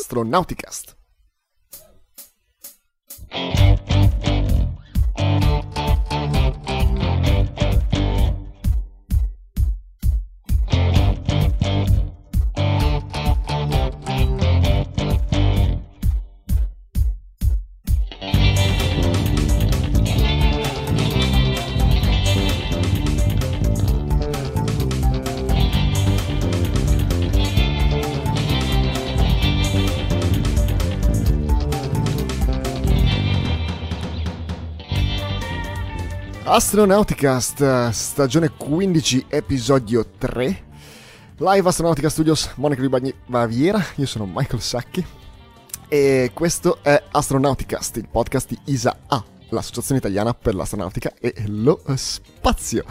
Astronauticast. Astronauticast, stagione 15, episodio 3. Live Astronautica Studios, Monaco di Bagni, Baviera. Io sono Michael Sacchi. E questo è Astronauticast, il podcast di ISA-A, l'associazione italiana per l'astronautica e lo spazio.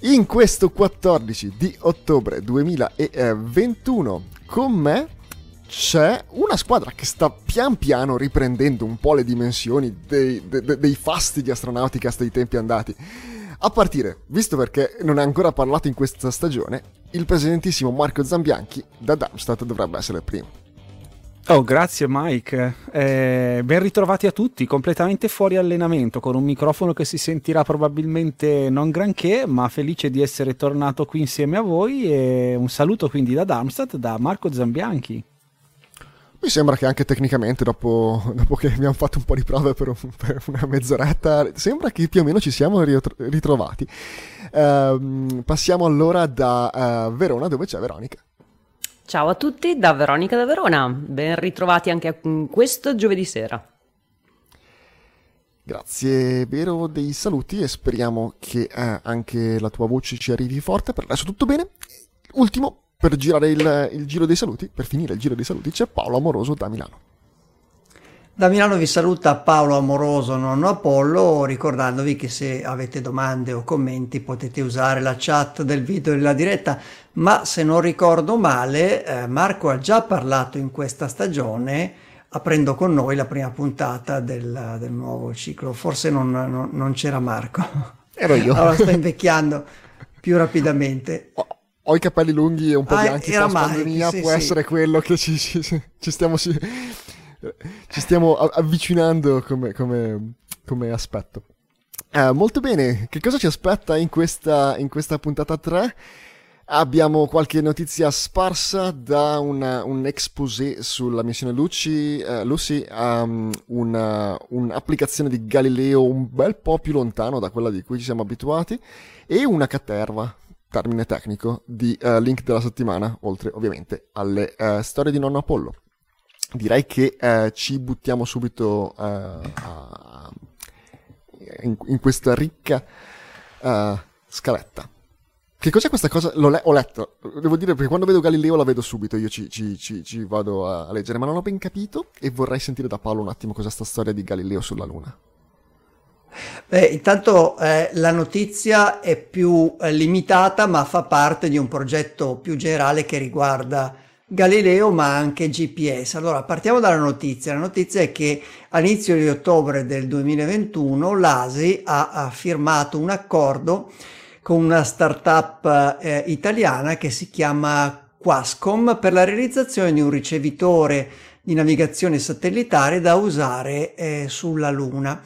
In questo 14 di ottobre 2021, con me c'è una squadra che sta pian piano riprendendo un po' le dimensioni dei, dei, dei fasti di astronautica dei tempi andati. A partire, visto perché non è ancora parlato in questa stagione, il presidentissimo Marco Zambianchi da Darmstadt dovrebbe essere il primo. Oh, grazie Mike. Eh, ben ritrovati a tutti, completamente fuori allenamento, con un microfono che si sentirà probabilmente non granché, ma felice di essere tornato qui insieme a voi e un saluto quindi da Darmstadt, da Marco Zambianchi. Mi sembra che anche tecnicamente, dopo, dopo, che abbiamo fatto un po' di prove per, un, per, una mezz'oretta, sembra che più o meno ci siamo ritrovati. Uh, passiamo allora da uh, Verona, dove c'è Veronica. Ciao a tutti, da Veronica da Verona. Ben ritrovati anche questo giovedì sera. Grazie, Vero, dei saluti e speriamo che eh, anche la tua voce ci arrivi forte. Per adesso tutto bene. Ultimo, per girare il, il giro dei saluti, per finire il giro dei saluti, c'è Paolo Amoroso da Milano. Da Milano vi saluta Paolo Amoroso, nonno Apollo, ricordandovi che se avete domande o commenti potete usare la chat del video della diretta, ma se non ricordo male eh, Marco ha già parlato in questa stagione aprendo con noi la prima puntata del, del nuovo ciclo, forse non, non, non, c'era Marco. Ero io. Allora sto invecchiando più rapidamente. Ho i capelli lunghi e un po' ah, bianchi post pandemia, sì, può sì. essere quello che ci, ci, ci stiamo, ci, ci, stiamo avvicinando come, come, come aspetto. Eh, molto bene, che cosa ci aspetta in questa, in questa puntata 3? Abbiamo qualche notizia sparsa da una, un exposé sulla missione Lucy, uh, Lucy um, una, un'applicazione di Galileo un bel po' più lontano da quella di cui ci siamo abituati e una caterva termine tecnico, di uh, link della settimana, oltre ovviamente alle uh, storie di nonno Apollo. Direi che uh, ci buttiamo subito in, in, questa ricca scaletta. Che cos'è questa cosa? Le- ho letto, devo dire perché quando vedo Galileo la vedo subito, io ci, ci, ci, ci vado a, leggere, ma non ho ben capito e vorrei sentire da Paolo un attimo cos'è questa storia di Galileo sulla Luna. Beh, intanto eh, la notizia è più eh, limitata, ma fa parte di un progetto più generale che riguarda Galileo, ma anche GPS. Allora, partiamo dalla notizia. La notizia è che all'inizio di ottobre del 2021 l'ASI ha, ha firmato un accordo con una startup eh, italiana che si chiama Quascom per la realizzazione di un ricevitore di navigazione satellitare da usare eh, sulla Luna.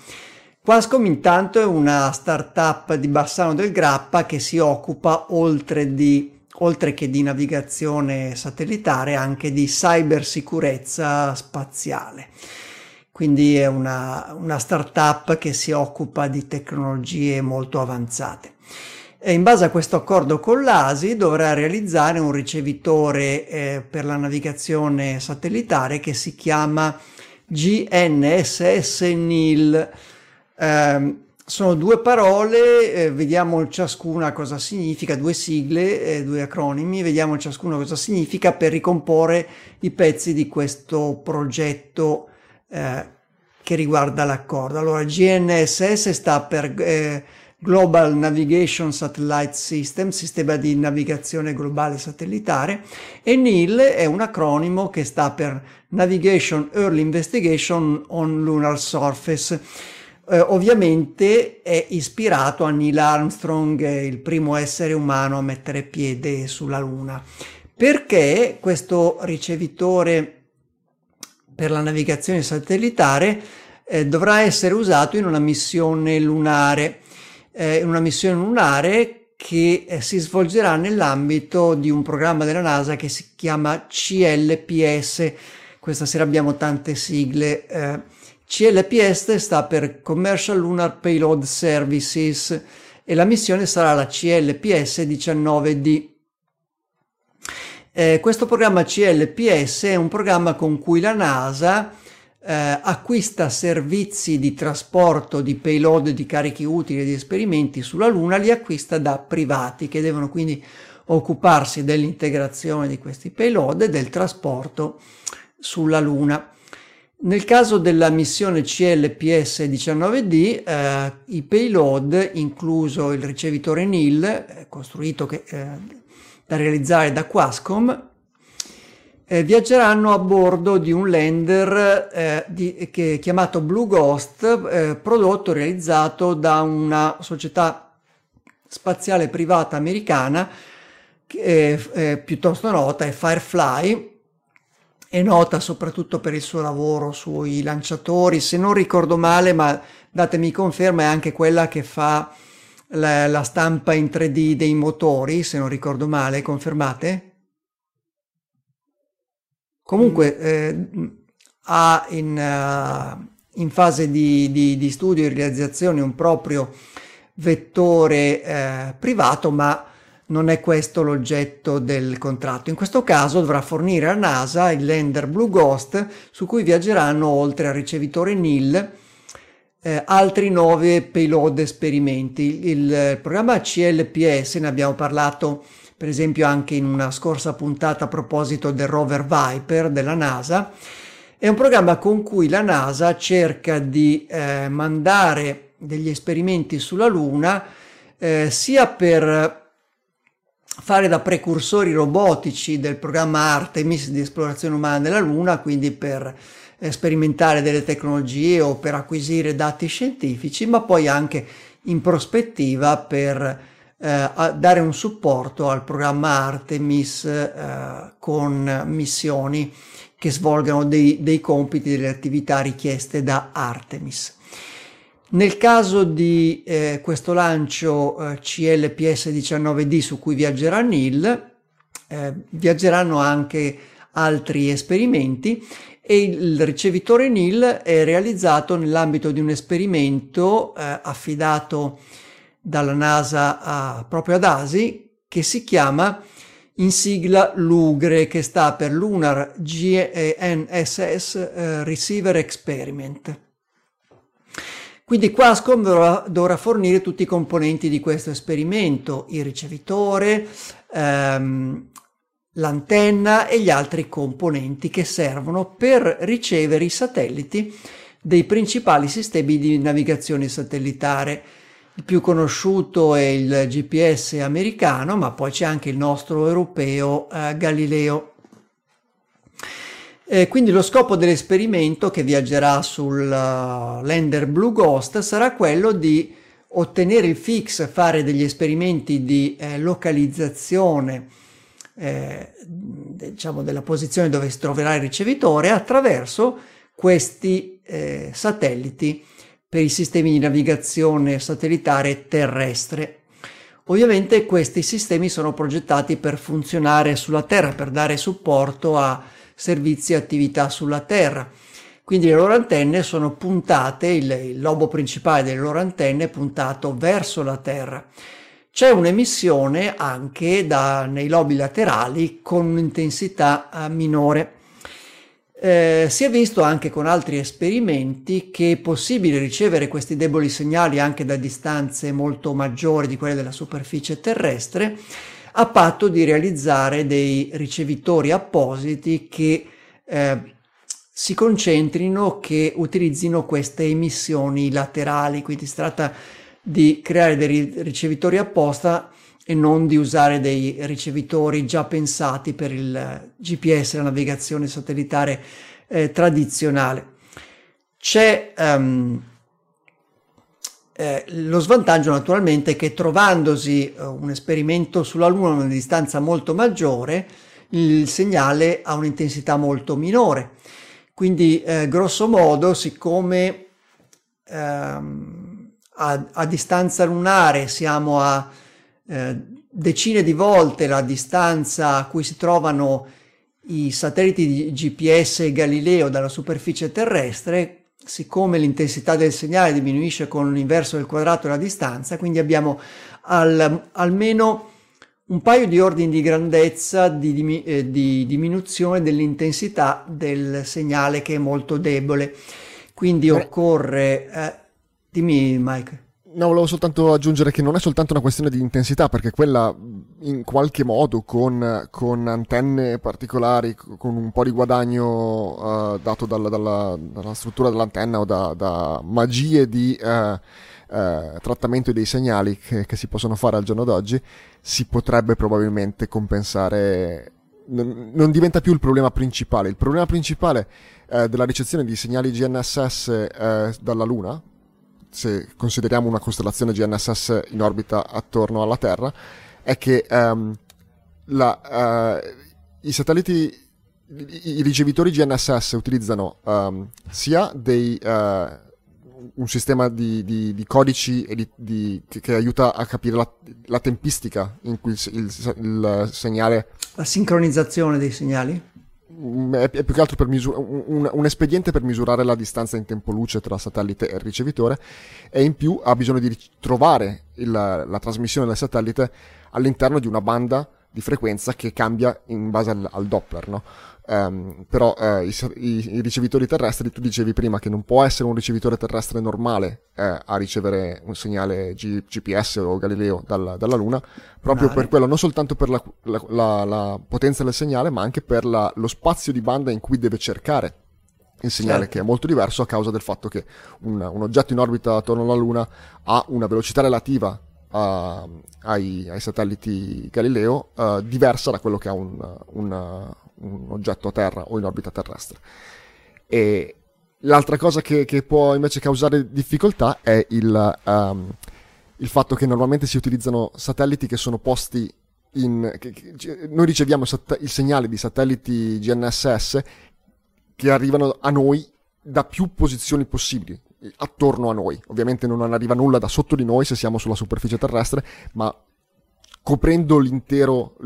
Quascom intanto è una startup di Bassano del Grappa che si occupa oltre, di, oltre che di navigazione satellitare anche di cybersicurezza spaziale. Quindi è una, una startup che si occupa di tecnologie molto avanzate. E in base a questo accordo con l'ASI dovrà realizzare un ricevitore eh, per la navigazione satellitare che si chiama GNSS NIL eh, sono due parole, eh, vediamo ciascuna cosa significa, due sigle, eh, due acronimi, vediamo ciascuna cosa significa per ricomporre i pezzi di questo progetto eh, che riguarda l'accordo. Allora, GNSS sta per eh, Global Navigation Satellite System, sistema di navigazione globale satellitare, e NIL è un acronimo che sta per Navigation Early Investigation on Lunar Surface eh, ovviamente è ispirato a Neil Armstrong, il primo essere umano a mettere piede sulla Luna. Perché questo ricevitore per la navigazione satellitare eh, dovrà essere usato in una missione lunare, eh, una missione lunare che eh, si svolgerà nell'ambito di un programma della NASA che si chiama CLPS. Questa sera abbiamo tante sigle. Eh, CLPS sta per Commercial Lunar Payload Services e la missione sarà la CLPS 19D. Eh, questo programma CLPS è un programma con cui la NASA eh, acquista servizi di trasporto di payload, di carichi utili e di esperimenti sulla Luna, li acquista da privati che devono quindi occuparsi dell'integrazione di questi payload e del trasporto sulla Luna. Nel caso della missione CLPS-19D, eh, i payload, incluso il ricevitore NIL, eh, costruito che, eh, da realizzare da Quascom, eh, viaggeranno a bordo di un lander eh, di, che, chiamato Blue Ghost, eh, prodotto e realizzato da una società spaziale privata americana piuttosto nota, è Firefly, è nota soprattutto per il suo lavoro sui lanciatori, se non ricordo male, ma datemi conferma, è anche quella che fa la, la stampa in 3D dei motori, se non ricordo male, confermate? Comunque eh, ha in, uh, in fase di, di, di, studio e realizzazione un proprio vettore eh, privato, ma non è questo l'oggetto del contratto. In questo caso dovrà fornire a NASA il lander Blue Ghost su cui viaggeranno oltre al ricevitore NIL eh, altri nove payload esperimenti. Il programma CLPS, ne abbiamo parlato per esempio anche in una scorsa puntata a proposito del rover Viper della NASA, è un programma con cui la NASA cerca di eh, mandare degli esperimenti sulla Luna eh, sia per fare da precursori robotici del programma Artemis di esplorazione umana della Luna, quindi per eh, sperimentare delle tecnologie o per acquisire dati scientifici, ma poi anche in prospettiva per eh, dare un supporto al programma Artemis eh, con missioni che svolgano dei, dei compiti, delle attività richieste da Artemis. Nel caso di eh, questo lancio eh, CLPS-19D su cui viaggerà Neil, eh, viaggeranno anche altri esperimenti e il ricevitore NIL è realizzato nell'ambito di un esperimento eh, affidato dalla NASA a, proprio ad ASI che si chiama in sigla LUGRE che sta per Lunar GNSS eh, Receiver Experiment. Quindi Quascom dovrà, dovrà, fornire tutti i componenti di questo esperimento, il ricevitore, ehm, l'antenna e gli altri componenti che servono per ricevere i satelliti dei principali sistemi di navigazione satellitare. Il più conosciuto è il GPS americano, ma poi c'è anche il nostro europeo eh, Galileo. Eh, quindi lo scopo dell'esperimento che viaggerà sul uh, lander Blue Ghost sarà quello di ottenere il fix, fare degli esperimenti di eh, localizzazione eh, diciamo della posizione dove si troverà il ricevitore attraverso questi eh, satelliti per i sistemi di navigazione satellitare terrestre. Ovviamente questi sistemi sono progettati per funzionare sulla Terra, per dare supporto a servizi e attività sulla Terra. Quindi le loro antenne sono puntate, il, il lobo principale delle loro antenne è puntato verso la Terra. C'è un'emissione anche da, nei lobi laterali con un'intensità eh, minore. Eh, si è visto anche con altri esperimenti che è possibile ricevere questi deboli segnali anche da distanze molto maggiori di quelle della superficie terrestre a patto di realizzare dei ricevitori appositi che eh, si concentrino, che utilizzino queste emissioni laterali, quindi si tratta di creare dei ricevitori apposta e non di usare dei ricevitori già pensati per il GPS, la navigazione satellitare eh, tradizionale. C'è um, eh, lo svantaggio naturalmente è che trovandosi eh, un esperimento sulla Luna a una distanza molto maggiore, il segnale ha un'intensità molto minore. Quindi, eh, grosso modo, siccome ehm, a, a, distanza lunare siamo a eh, decine di volte la distanza a cui si trovano i satelliti di GPS e Galileo dalla superficie terrestre, siccome l'intensità del segnale diminuisce con l'inverso del quadrato della distanza, quindi abbiamo al, almeno un paio di ordini di grandezza di, eh, di diminuzione dell'intensità del segnale che è molto debole. Quindi occorre... Eh, dimmi Mike. No, volevo soltanto aggiungere che non è soltanto una questione di intensità, perché quella in qualche modo con, con antenne particolari, con un po' di guadagno uh, dato dalla, dalla, dalla, struttura dell'antenna o da, da magie di uh, uh, trattamento dei segnali che, che, si possono fare al giorno d'oggi, si potrebbe probabilmente compensare. Non, diventa più il problema principale. Il problema principale della ricezione di segnali GNSS dalla Luna, se consideriamo una costellazione GNSS in orbita attorno alla Terra, è che um, la, uh, i satelliti, i, ricevitori GNSS utilizzano um, sia dei, uh, un sistema di, di, di codici di, che, che, aiuta a capire la, la tempistica in cui il, il, il segnale... La sincronizzazione dei segnali? Mm, è, più che altro misura- un, un, espediente per misurare la distanza in tempo luce tra satellite e ricevitore e in più ha bisogno di trovare il, la trasmissione del satellite all'interno di una banda di frequenza che cambia in base al, al Doppler, no? Um, però uh, i, i, i, ricevitori terrestri, tu dicevi prima che non può essere un ricevitore terrestre normale uh, a ricevere un segnale G, GPS o Galileo dalla, dalla Luna, proprio Mare. per quello, non soltanto per la, la, la, la, potenza del segnale, ma anche per lo spazio di banda in cui deve cercare il segnale certo. che è molto diverso a causa del fatto che un, un oggetto in orbita attorno alla Luna ha una velocità relativa a, ai, ai, satelliti Galileo uh, diversa da quello che ha un, un, un, oggetto a terra o in orbita terrestre. E l'altra cosa che, che può invece causare difficoltà è il, um, il, fatto che normalmente si utilizzano satelliti che sono posti in... Che, che, noi riceviamo sat- il segnale di satelliti GNSS che arrivano a noi da più posizioni possibili attorno a noi. Ovviamente non arriva nulla da sotto di noi se siamo sulla superficie terrestre, ma coprendo l'intero, uh,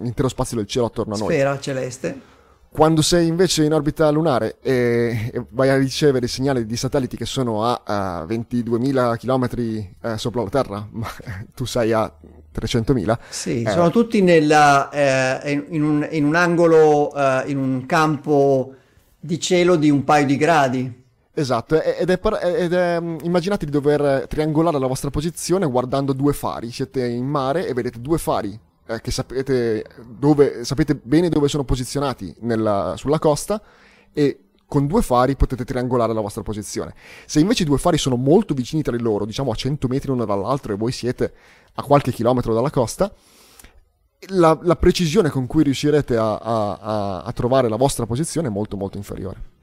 l'intero spazio del cielo attorno a noi. Sfera celeste. Quando sei invece in orbita lunare e, e vai a ricevere segnali di satelliti che sono a uh, 22.000 km uh, sopra la Terra, ma tu sei a 300.000. Sì, eh, sono tutti nella, eh, in, un, in, un, angolo, eh, in un campo di cielo di un paio di gradi. Esatto, ed è, ed è, mm, immaginate di dover triangolare la vostra posizione guardando due fari, siete in mare e vedete due fari eh, che sapete, dove, sapete bene dove sono posizionati nella, sulla costa e con due fari potete triangolare la vostra posizione. Se invece i due fari sono molto vicini tra di loro, diciamo a 100 metri l'uno dall'altro e voi siete a qualche chilometro dalla costa, la, la precisione con cui riuscirete a, a, a trovare la vostra posizione è molto molto inferiore.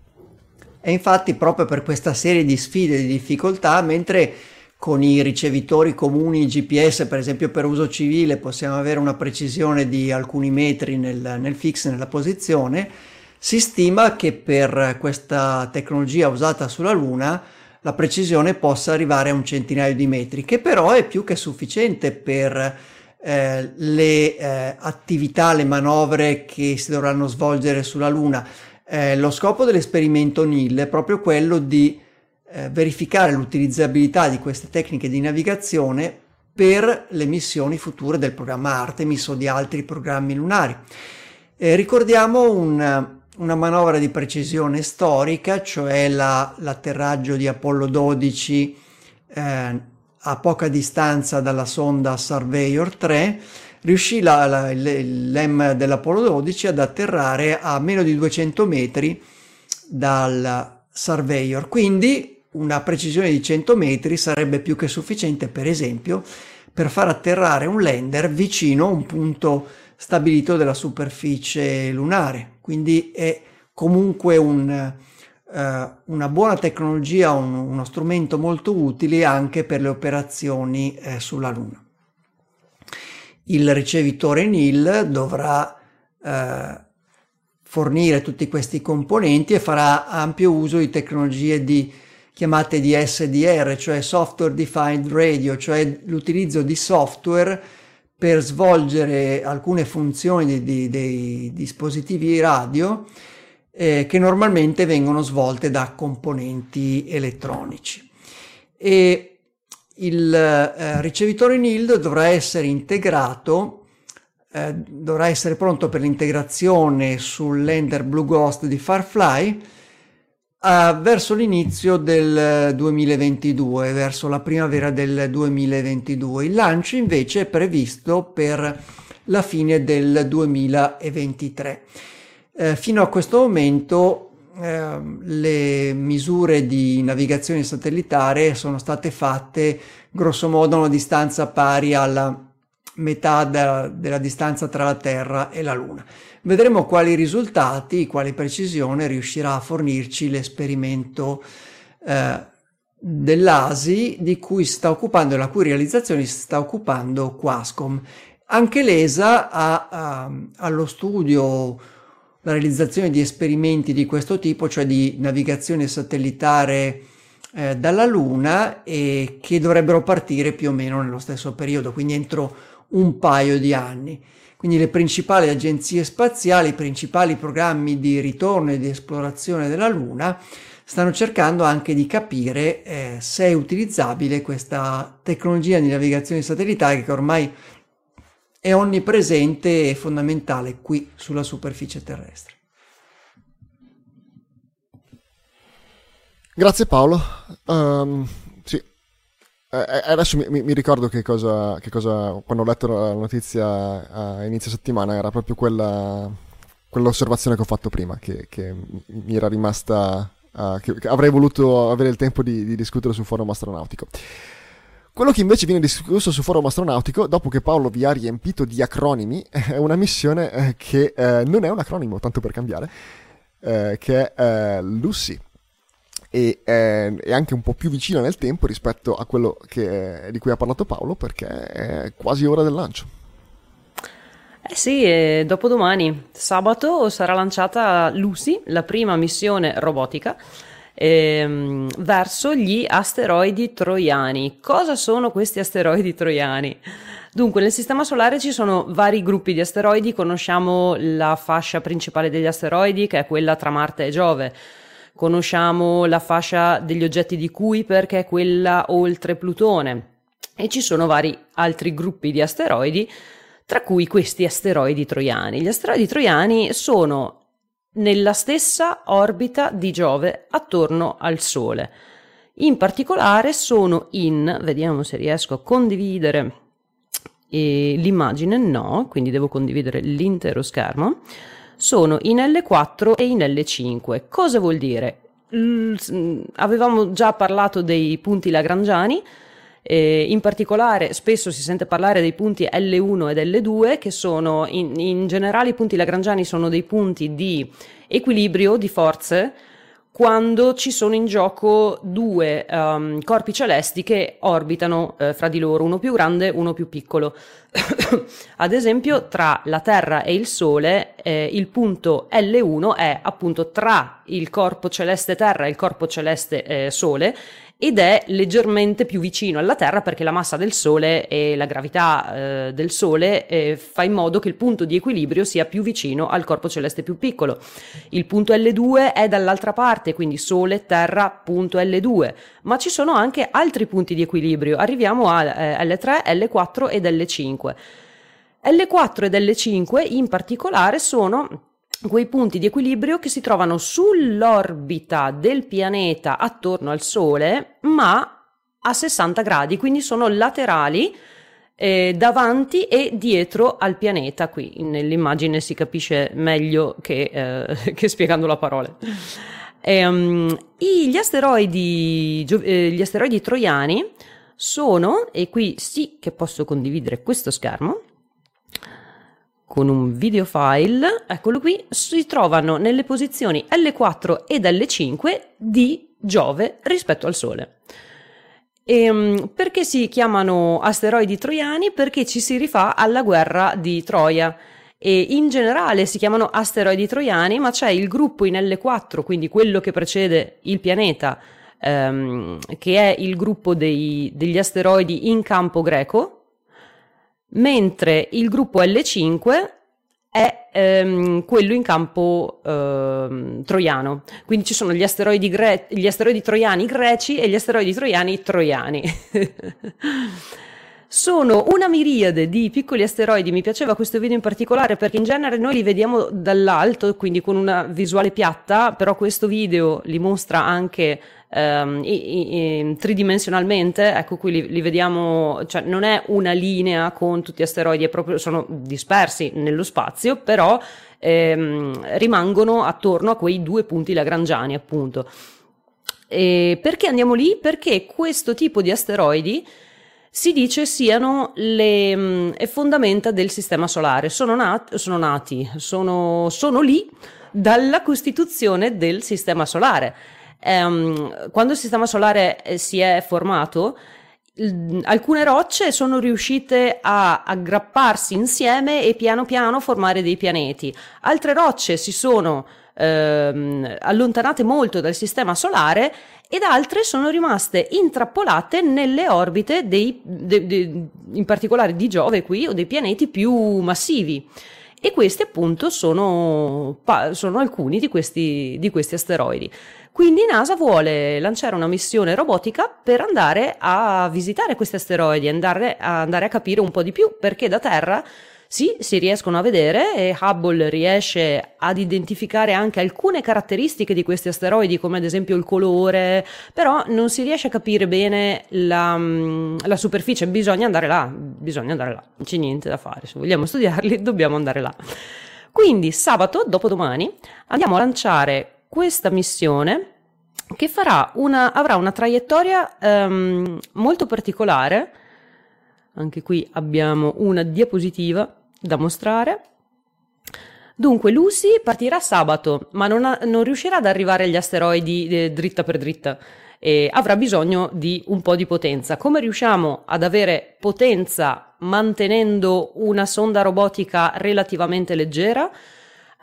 E infatti proprio per questa serie di sfide e di difficoltà, mentre con i ricevitori comuni GPS, per esempio per uso civile, possiamo avere una precisione di alcuni metri nel, nel fix, nella posizione, si stima che per questa tecnologia usata sulla Luna la precisione possa arrivare a un centinaio di metri, che però è più che sufficiente per eh, le eh, attività, le manovre che si dovranno svolgere sulla Luna. Eh, lo scopo dell'esperimento NIL è proprio quello di eh, verificare l'utilizzabilità di queste tecniche di navigazione per le missioni future del programma Artemis o di altri programmi lunari. Eh, ricordiamo un, una manovra di precisione storica, cioè la, l'atterraggio di Apollo 12 eh, a poca distanza dalla sonda Surveyor 3, riuscì la, la, l'EM dell'Apollo 12 ad atterrare a meno di 200 metri dal Surveyor. Quindi una precisione di 100 metri sarebbe più che sufficiente, per esempio, per far atterrare un lander vicino a un punto stabilito della superficie lunare. Quindi è comunque un, eh, una buona tecnologia, un, uno strumento molto utile anche per le operazioni eh, sulla Luna il ricevitore NIL dovrà eh, fornire tutti questi componenti e farà ampio uso di tecnologie di, chiamate di SDR, cioè Software Defined Radio, cioè l'utilizzo di software per svolgere alcune funzioni di, di, dei dispositivi radio eh, che normalmente vengono svolte da componenti elettronici. E il eh, ricevitore NILD dovrà essere integrato eh, dovrà essere pronto per l'integrazione sull'Ender Blue Ghost di Farfly uh, verso l'inizio del 2022, verso la primavera del 2022. Il lancio invece è previsto per la fine del 2023. Eh, fino a questo momento eh, le misure di navigazione satellitare sono state fatte grosso modo a una distanza pari alla metà della, della distanza tra la Terra e la Luna. Vedremo quali risultati, quale precisione riuscirà a fornirci l'esperimento eh, dell'ASI di cui sta occupando e la cui realizzazione si sta occupando Quascom. Anche l'ESA ha, ha allo studio la realizzazione di esperimenti di questo tipo, cioè di navigazione satellitare eh, dalla Luna e che dovrebbero partire più o meno nello stesso periodo, quindi entro un paio di anni. Quindi le principali agenzie spaziali, i principali programmi di ritorno e di esplorazione della Luna stanno cercando anche di capire eh, se è utilizzabile questa tecnologia di navigazione satellitare che ormai è onnipresente e fondamentale qui sulla superficie terrestre. Grazie Paolo. Um, eh, eh, adesso mi, mi, ricordo che cosa, che cosa, quando ho letto la notizia a inizio settimana, era proprio quella, quell'osservazione che ho fatto prima, che, che mi era rimasta, uh, che, avrei voluto avere il tempo di, di discutere sul forum astronautico. Quello che invece viene discusso sul forum astronautico, dopo che Paolo vi ha riempito di acronimi, è una missione eh, che eh, non è un acronimo, tanto per cambiare, eh, che è eh, Lucy e eh, è anche un po' più vicino nel tempo rispetto a quello che, di cui ha parlato Paolo perché è quasi ora del lancio. Eh sì, eh, dopodomani, sabato, sarà lanciata Lucy, la prima missione robotica ehm, verso gli asteroidi troiani. Cosa sono questi asteroidi troiani? Dunque, nel Sistema Solare ci sono vari gruppi di asteroidi, conosciamo la fascia principale degli asteroidi che è quella tra Marte e Giove conosciamo la fascia degli oggetti di Kuiper che è quella oltre Plutone e ci sono vari altri gruppi di asteroidi tra cui questi asteroidi troiani. Gli asteroidi troiani sono nella stessa orbita di Giove attorno al Sole. In particolare sono in, vediamo se riesco a condividere eh, l'immagine, no, quindi devo condividere l'intero schermo sono in L4 e in L5. Cosa vuol dire? L- avevamo già parlato dei punti lagrangiani, eh, in particolare spesso si sente parlare dei punti L1 ed L2 che sono in, in generale i punti lagrangiani sono dei punti di equilibrio di forze quando ci sono in gioco due um, corpi celesti che orbitano eh, fra di loro, uno più grande, uno più piccolo. Ad esempio, tra la Terra e il Sole, eh, il punto L1 è appunto tra il corpo celeste Terra e il corpo celeste eh, Sole ed è leggermente più vicino alla Terra perché la massa del Sole e la gravità eh, del Sole eh, fa in modo che il punto di equilibrio sia più vicino al corpo celeste più piccolo. Il punto L2 è dall'altra parte, quindi Sole, Terra, punto L2, ma ci sono anche altri punti di equilibrio. Arriviamo a eh, L3, L4 ed L5. L4 ed L5 in particolare sono quei punti di equilibrio che si trovano sull'orbita del pianeta attorno al Sole, ma a 60 gradi, quindi sono laterali eh, davanti e dietro al pianeta. Qui nell'immagine si capisce meglio che, eh, che spiegando la parola. Um, gli, asteroidi, eh, gli asteroidi troiani sono, e qui sì che posso condividere questo schermo, con un video file, eccolo qui, si trovano nelle posizioni L4 ed L5 di Giove rispetto al Sole. E, ehm, perché si chiamano asteroidi troiani? Perché ci si rifà alla guerra di Troia e in generale si chiamano asteroidi troiani, ma c'è il gruppo in L4, quindi quello che precede il pianeta, ehm, che è il gruppo dei, degli asteroidi in campo greco, mentre il gruppo L5 è ehm, quello in campo ehm, troiano. Quindi ci sono gli asteroidi, gre- gli asteroidi troiani greci e gli asteroidi troiani troiani. Sono una miriade di piccoli asteroidi, mi piaceva questo video in particolare perché in genere noi li vediamo dall'alto, quindi con una visuale piatta, però questo video li mostra anche um, i, i, tridimensionalmente, ecco qui li, li, vediamo, cioè non è una linea con tutti gli asteroidi, proprio, sono dispersi nello spazio, però ehm, rimangono attorno a quei due punti lagrangiani appunto. E perché andiamo lì? Perché questo tipo di asteroidi si dice siano le mh, fondamenta del sistema solare. Sono, nat- sono nati, sono, sono lì dalla costituzione del sistema solare ehm, quando il sistema solare eh, si è formato, alcune rocce sono riuscite a aggrapparsi insieme e piano piano formare dei pianeti. Altre rocce si sono ehm, allontanate molto dal sistema solare ed altre sono rimaste intrappolate nelle orbite dei, de, de, in particolare di Giove qui o dei pianeti più massivi. E questi appunto sono, sono alcuni di questi, di questi asteroidi. Quindi NASA vuole lanciare una missione robotica per andare a visitare questi asteroidi, andare a, andare a capire un po' di più, perché da Terra sì, si riescono a vedere e Hubble riesce ad identificare anche alcune caratteristiche di questi asteroidi, come ad esempio il colore, però non si riesce a capire bene la, mm, la superficie, bisogna andare là, bisogna andare là, non c'è niente da fare, se vogliamo studiarli dobbiamo andare là. Quindi sabato, dopodomani, andiamo a lanciare questa missione che una, avrà una traiettoria um, molto particolare. Anche qui abbiamo una diapositiva da mostrare. Dunque, Lucy partirà sabato, ma non, ha, non riuscirà ad arrivare agli asteroidi eh, dritta per dritta e avrà bisogno di un po' di potenza. Come riusciamo ad avere potenza mantenendo una sonda robotica relativamente leggera?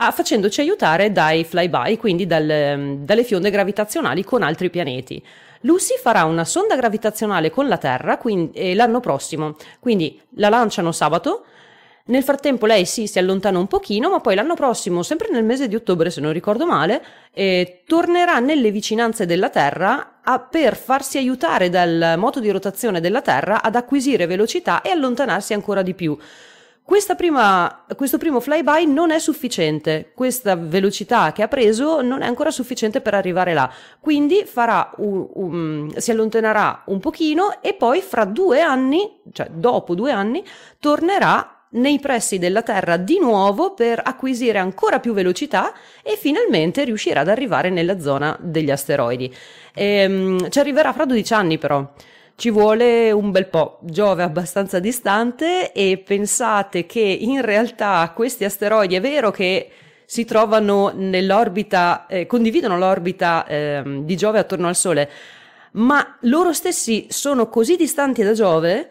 Ah, facendoci aiutare dai flyby, quindi dal, dalle fionde gravitazionali con altri pianeti. Lucy farà una sonda gravitazionale con la Terra quindi, eh, l'anno prossimo, quindi la lanciano sabato. Nel frattempo lei sì, si allontana un pochino, ma poi l'anno prossimo, sempre nel mese di ottobre se non ricordo male, eh, tornerà nelle vicinanze della Terra a, per farsi aiutare dal moto di rotazione della Terra ad acquisire velocità e allontanarsi ancora di più. Prima, questo primo flyby non è sufficiente, questa velocità che ha preso non è ancora sufficiente per arrivare là, quindi un, un, si allontanerà un pochino e poi fra due anni, cioè dopo due anni, tornerà nei pressi della Terra di nuovo per acquisire ancora più velocità e finalmente riuscirà ad arrivare nella zona degli asteroidi. Ehm, ci arriverà fra 12 anni però ci vuole un bel po'. Giove è abbastanza distante e pensate che in realtà questi asteroidi è vero che si trovano nell'orbita, eh, condividono l'orbita eh, di Giove attorno al Sole, ma loro stessi sono così distanti da Giove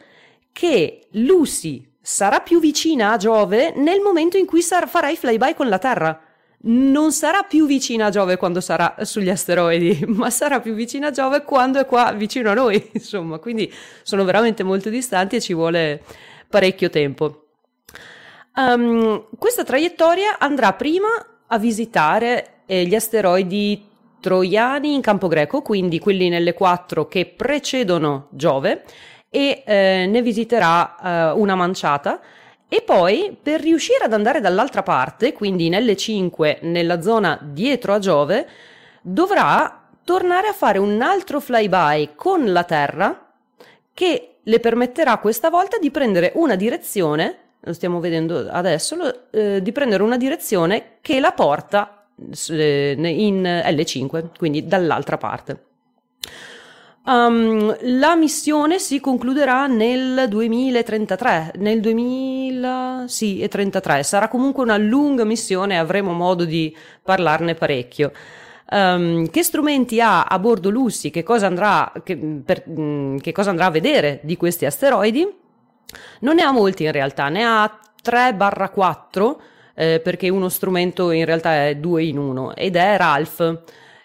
che Lucy sarà più vicina a Giove nel momento in cui sar- farà i flyby con la Terra non sarà più vicina a Giove quando sarà sugli asteroidi, ma sarà più vicina a Giove quando è qua vicino a noi, insomma, quindi sono veramente molto distanti e ci vuole parecchio tempo. Um, questa traiettoria andrà prima a visitare eh, gli asteroidi troiani in campo greco, quindi quelli nelle quattro che precedono Giove, e eh, ne visiterà eh, una manciata e poi, per riuscire ad andare dall'altra parte, quindi in L5, nella zona dietro a Giove, dovrà tornare a fare un altro flyby con la Terra che le permetterà questa volta di prendere una direzione, lo stiamo vedendo adesso, eh, di prendere una direzione che la porta eh, in L5, quindi dall'altra parte. Um, la missione si concluderà nel 2033, nel 2033. Sarà comunque una lunga missione, avremo modo di parlarne parecchio. Um, che strumenti ha a bordo Lucy? Che cosa, andrà, che, per, mm, che cosa andrà a vedere di questi asteroidi? Non ne ha molti in realtà, ne ha 3-4 eh, perché uno strumento in realtà è due in uno ed è Ralph.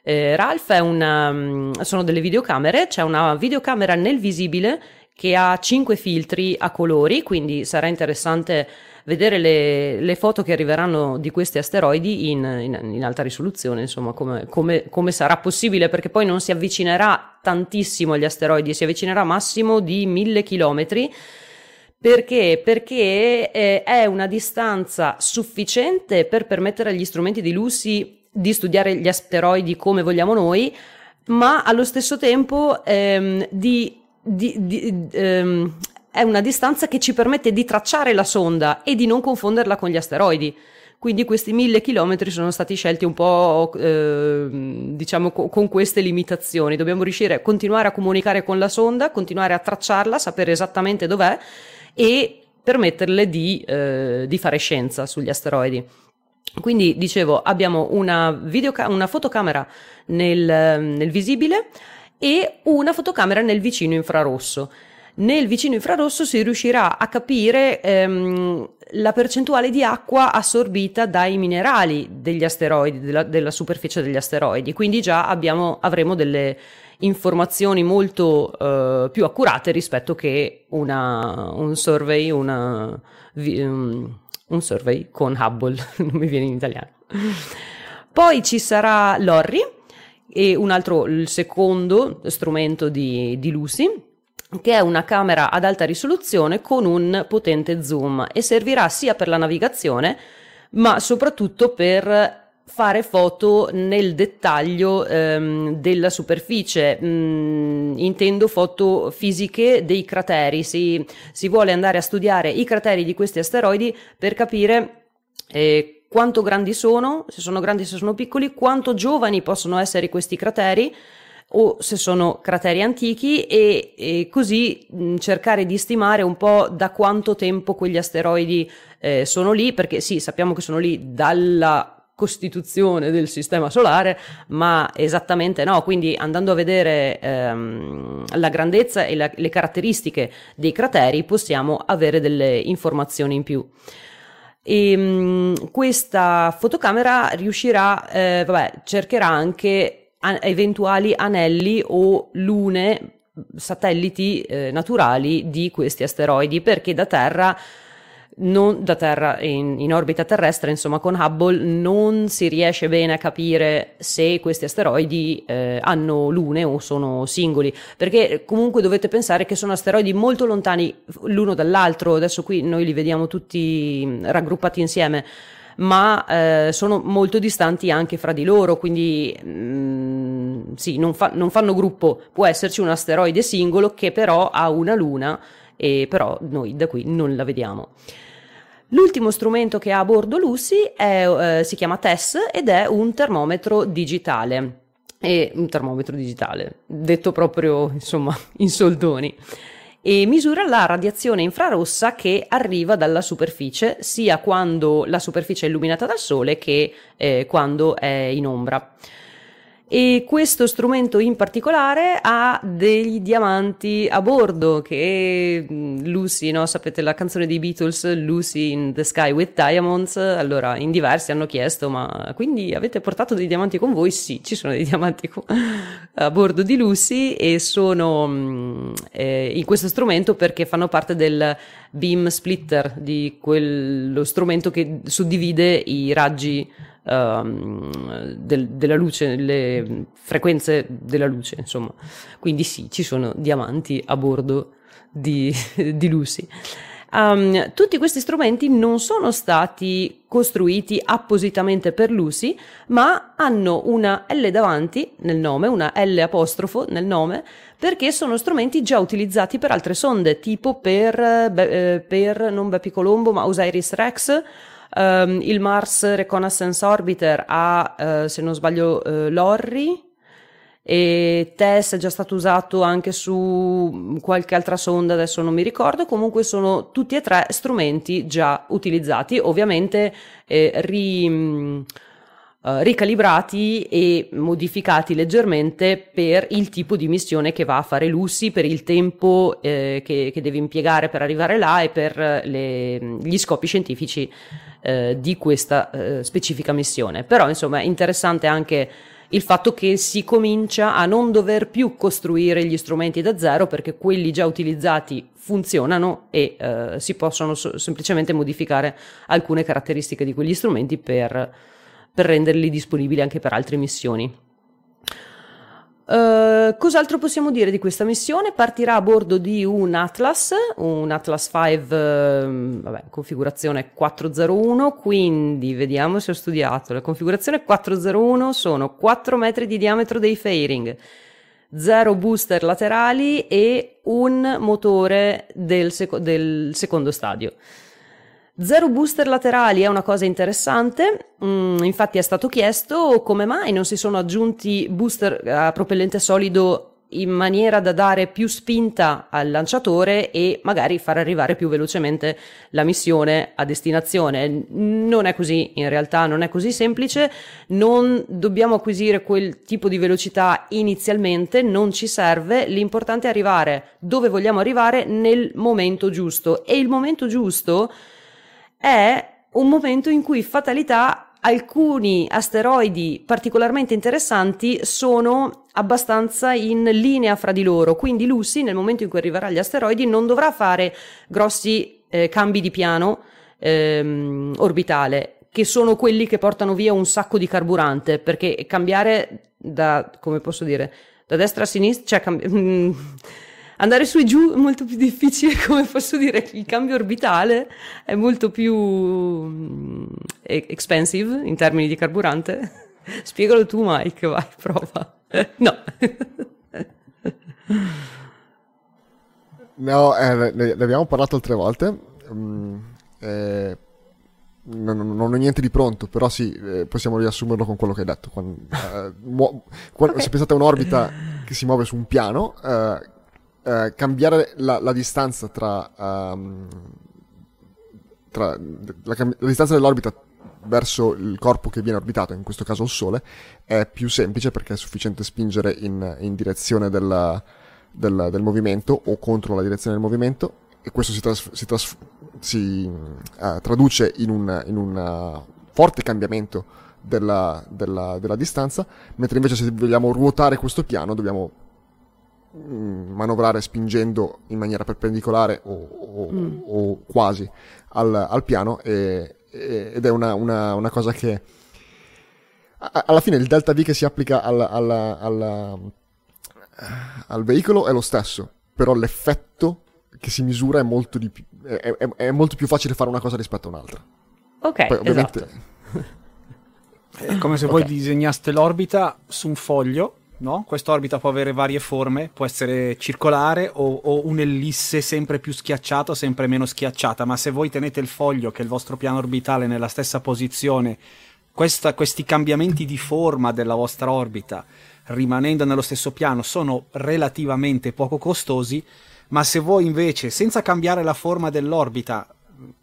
Eh, Ralph è una, mm, sono delle videocamere, c'è una videocamera nel visibile che ha 5 filtri a colori, quindi sarà interessante vedere le, le foto che arriveranno di questi asteroidi in, in, in alta risoluzione, insomma, come, come, come, sarà possibile, perché poi non si avvicinerà tantissimo agli asteroidi, si avvicinerà massimo di mille chilometri. Perché? Perché eh, è una distanza sufficiente per permettere agli strumenti di Lucy di studiare gli asteroidi come vogliamo noi, ma allo stesso tempo ehm, di di, di, ehm, è una distanza che ci permette di tracciare la sonda e di non confonderla con gli asteroidi. Quindi questi mille chilometri sono stati scelti un po' eh, diciamo co- con queste limitazioni. Dobbiamo riuscire a continuare a comunicare con la sonda, continuare a tracciarla, sapere esattamente dov'è e permetterle di, eh, di fare scienza sugli asteroidi. Quindi dicevo, abbiamo una, videoca- una fotocamera nel, nel visibile e una fotocamera nel vicino infrarosso. Nel vicino infrarosso si riuscirà a capire ehm, la percentuale di acqua assorbita dai minerali degli asteroidi, della, della superficie degli asteroidi, quindi già abbiamo, avremo delle informazioni molto eh, più accurate rispetto che una, un survey, una, um, un survey con Hubble, non mi viene in italiano. Poi ci sarà l'ORRI, e un altro, il secondo strumento di, di Lucy, che è una camera ad alta risoluzione con un potente zoom e servirà sia per la navigazione, ma soprattutto per fare foto nel dettaglio ehm, della superficie, mm, intendo foto fisiche dei crateri, si, si, vuole andare a studiare i crateri di questi asteroidi per capire eh, quanto grandi sono, se sono grandi, se sono piccoli, quanto giovani possono essere questi crateri o se sono crateri antichi e, e così mh, cercare di stimare un po' da quanto tempo quegli asteroidi eh, sono lì, perché sì, sappiamo che sono lì dalla costituzione del sistema solare, ma esattamente no, quindi andando a vedere ehm, la grandezza e la, le caratteristiche dei crateri possiamo avere delle informazioni in più. E ehm, questa fotocamera riuscirà, eh, vabbè, cercherà anche a- eventuali anelli o lune, satelliti eh, naturali di questi asteroidi, perché da Terra non da terra in, in, orbita terrestre, insomma con Hubble non si riesce bene a capire se questi asteroidi eh, hanno lune o sono singoli, perché comunque dovete pensare che sono asteroidi molto lontani l'uno dall'altro, adesso qui noi li vediamo tutti raggruppati insieme, ma eh, sono molto distanti anche fra di loro, quindi mh, mm, sì, non, fa, non fanno gruppo, può esserci un asteroide singolo che però ha una luna e però noi da qui non la vediamo. L'ultimo strumento che ha a bordo Lucy è, eh, si chiama TESS ed è un termometro digitale. E un termometro digitale, detto proprio insomma in soldoni e misura la radiazione infrarossa che arriva dalla superficie, sia quando la superficie è illuminata dal sole che eh, quando è in ombra. E questo strumento in particolare ha dei diamanti a bordo che mm, Lucy, no? sapete la canzone dei Beatles Lucy in the Sky with Diamonds? Allora, in diversi hanno chiesto, ma quindi avete portato dei diamanti con voi? Sì, ci sono dei diamanti a bordo di Lucy e sono mm, eh, in questo strumento perché fanno parte del beam splitter di quello strumento che suddivide i raggi um, del, della luce, le frequenze della luce, insomma. Quindi sì, ci sono diamanti a bordo di, di Lucy. Um, tutti questi strumenti non sono stati costruiti appositamente per Lucy, ma hanno una L davanti nel nome, una L apostrofo nel nome, perché sono strumenti già utilizzati per altre sonde, tipo per, be, per non Bepi Colombo, ma Osiris Rex, Um, il Mars Reconnaissance Orbiter ha, uh, se non sbaglio, uh, l'Orri e TESS è già stato usato anche su qualche altra sonda, adesso non mi ricordo, comunque sono tutti e tre strumenti già utilizzati, ovviamente eh, ri, uh, ricalibrati e modificati leggermente per il tipo di missione che va a fare Lucy, per il tempo eh, che, che, deve impiegare per arrivare là e per le, gli scopi scientifici eh, di questa eh, specifica missione. Però insomma è interessante anche il fatto che si comincia a non dover più costruire gli strumenti da zero perché quelli già utilizzati funzionano e eh, si possono so- semplicemente modificare alcune caratteristiche di quegli strumenti per, per renderli disponibili anche per altre missioni. Uh, cos'altro possiamo dire di questa missione? Partirà a bordo di un Atlas, un Atlas 5, uh, vabbè, configurazione 401, quindi vediamo se ho studiato. La configurazione 401 sono 4 metri di diametro dei fairing, 0 booster laterali e un motore del, seco- del secondo stadio. Zero booster laterali è una cosa interessante, mm, infatti è stato chiesto come mai non si sono aggiunti booster a propellente solido in maniera da dare più spinta al lanciatore e magari far arrivare più velocemente la missione a destinazione. Non è così, in realtà non è così semplice, non dobbiamo acquisire quel tipo di velocità inizialmente, non ci serve, l'importante è arrivare dove vogliamo arrivare nel momento giusto. E il momento giusto è un momento in cui fatalità alcuni asteroidi particolarmente interessanti sono abbastanza in linea fra di loro, quindi Lucy nel momento in cui arriverà agli asteroidi non dovrà fare grossi eh, cambi di piano ehm, orbitale, che sono quelli che portano via un sacco di carburante, perché cambiare da, come posso dire, da destra a sinistra, cioè cambi- andare su e giù è molto più difficile, come posso dire, il cambio orbitale è molto più mm, expensive in termini di carburante. Spiegalo tu Mike, vai, prova. No. No, eh, ne, abbiamo parlato altre volte. Mm, eh, non, non, ho niente di pronto, però sì, eh, possiamo riassumerlo con quello che hai detto. Quando, eh, mu- quando, okay. Se pensate a un'orbita che si muove su un piano, eh, eh, cambiare la, la, distanza tra, um, tra la, la, distanza dell'orbita verso il corpo che viene orbitato, in questo caso il Sole, è più semplice perché è sufficiente spingere in, in direzione della, del, del, movimento o contro la direzione del movimento e questo si, tras- si, tras- si uh, traduce in un, in un uh, forte cambiamento della, della, della distanza, mentre invece se vogliamo ruotare questo piano dobbiamo manovrare spingendo in maniera perpendicolare o, o, mm. o quasi al, al piano e, e, ed è una, una, una, cosa che alla fine il delta V che si applica al, al, al, al veicolo è lo stesso però l'effetto che si misura è molto, di più, è, è, è molto più facile fare una cosa rispetto a un'altra ok Poi, ovviamente esatto. è come se okay. voi disegnaste l'orbita su un foglio no? Quest'orbita può avere varie forme, può essere circolare o, o, un'ellisse sempre più schiacciata sempre meno schiacciata, ma se voi tenete il foglio che è il vostro piano orbitale nella stessa posizione, questa, questi cambiamenti di forma della vostra orbita rimanendo nello stesso piano sono relativamente poco costosi, ma se voi invece senza cambiare la forma dell'orbita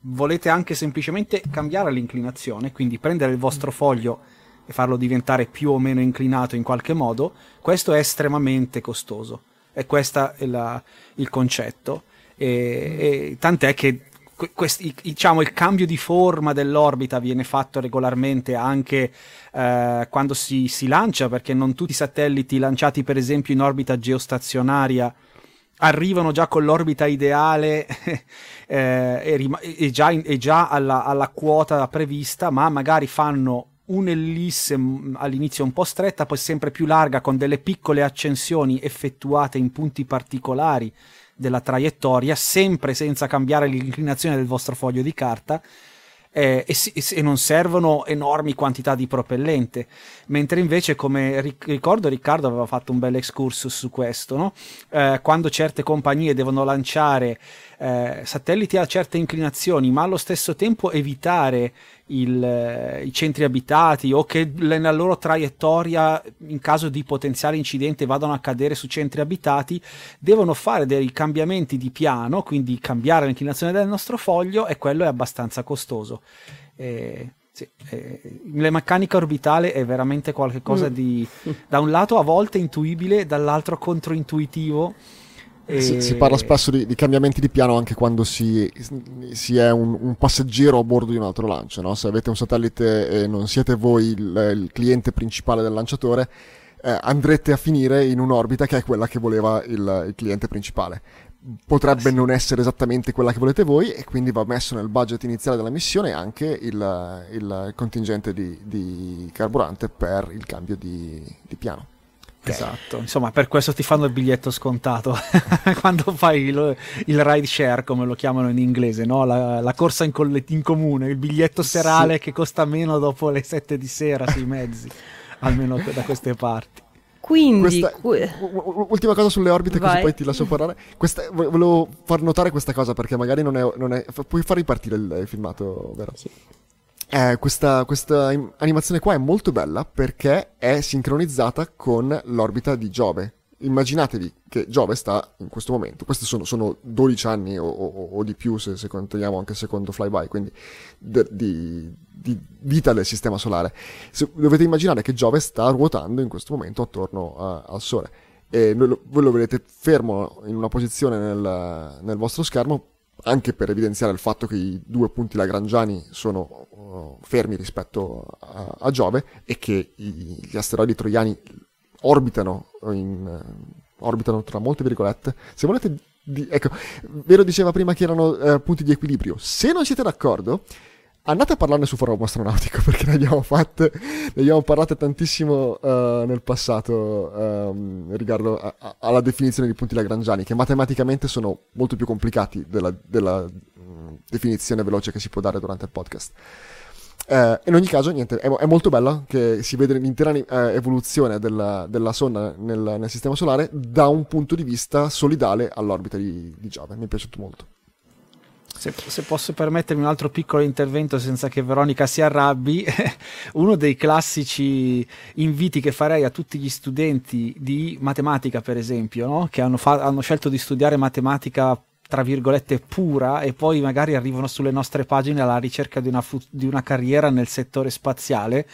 volete anche semplicemente cambiare l'inclinazione, quindi prendere il vostro foglio e farlo diventare più o meno inclinato in qualche modo, questo è estremamente costoso. E questo è la, il concetto. E, e tant'è che questi, diciamo, il cambio di forma dell'orbita viene fatto regolarmente anche eh, quando si, si, lancia, perché non tutti i satelliti lanciati, per esempio, in orbita geostazionaria arrivano già con l'orbita ideale eh, e, rim- e, già, e già alla, alla quota prevista, ma magari fanno un'ellisse mm, all'inizio un po' stretta, poi sempre più larga con delle piccole accensioni effettuate in punti particolari della traiettoria, sempre senza cambiare l'inclinazione del vostro foglio di carta. Eh, e, e, non servono enormi quantità di propellente, mentre invece, come ricordo, Riccardo aveva fatto un bel excursus su questo, no? eh, quando certe compagnie devono lanciare eh, satelliti a certe inclinazioni, ma allo stesso tempo evitare il, eh, i centri abitati o che nella loro traiettoria in caso di potenziale incidente vadano a cadere su centri abitati devono fare dei cambiamenti di piano quindi cambiare l'inclinazione del nostro foglio e quello è abbastanza costoso eh, Sì, eh, la meccanica orbitale è veramente qualcosa mm. di, da un lato a volte intuibile, dall'altro controintuitivo. E... Si, si, parla spesso di, di, cambiamenti di piano anche quando si, si è un, un, passeggero a bordo di un altro lancio. No? Se avete un satellite e non siete voi il, il cliente principale del lanciatore, eh, andrete a finire in un'orbita che è quella che voleva il, il cliente principale potrebbe non essere esattamente quella che volete voi e quindi va messo nel budget iniziale della missione anche il, il contingente di, di, carburante per il cambio di, di piano. Esatto, insomma per questo ti fanno il biglietto scontato quando fai il, il, ride share come lo chiamano in inglese, no? la, la, corsa in, coll- in, comune, il biglietto serale sì. che costa meno dopo le 7 di sera sui mezzi, almeno da queste parti. Quindi, questa, ultima cosa sulle orbite, Vai. così poi ti lascio parlare. Questa, volevo far notare questa cosa perché magari non è. Non è puoi far ripartire il, il filmato, vero? Sì. Eh, questa, questa animazione qua è molto bella perché è sincronizzata con l'orbita di Giove. Immaginatevi che Giove sta in questo momento, questi sono, sono 12 anni o, o, o, di più se, se contiamo anche secondo flyby, quindi de, di, di, vita del sistema solare. Se, dovete immaginare che Giove sta ruotando in questo momento attorno a, al Sole. E lo, voi lo vedete fermo in una posizione nel, nel, vostro schermo anche per evidenziare il fatto che i due punti lagrangiani sono uh, fermi rispetto a, a, Giove e che i, gli asteroidi troiani orbitano, in, uh, orbitano tra molte virgolette. Se volete, di, ecco, Vero diceva prima che erano uh, punti di equilibrio. Se non siete d'accordo, andate a parlarne su forum astronautico perché ne abbiamo fatte, ne abbiamo parlato tantissimo uh, nel passato um, riguardo a, a, alla definizione di punti lagrangiani, che matematicamente sono molto più complicati della, della mh, definizione veloce che si può dare durante il podcast. Eh, in ogni caso, niente, è, è, molto bella che si vede l'intera eh, evoluzione della, della sonda nel, nel, sistema solare da un punto di vista solidale all'orbita di, di Giove. Mi è piaciuto molto. Se, se, posso permettermi un altro piccolo intervento senza che Veronica si arrabbi, uno dei classici inviti che farei a tutti gli studenti di matematica, per esempio, no? che hanno, fa- hanno scelto di studiare matematica tra virgolette pura e poi magari arrivano sulle nostre pagine alla ricerca di una, fu- di una carriera nel settore spaziale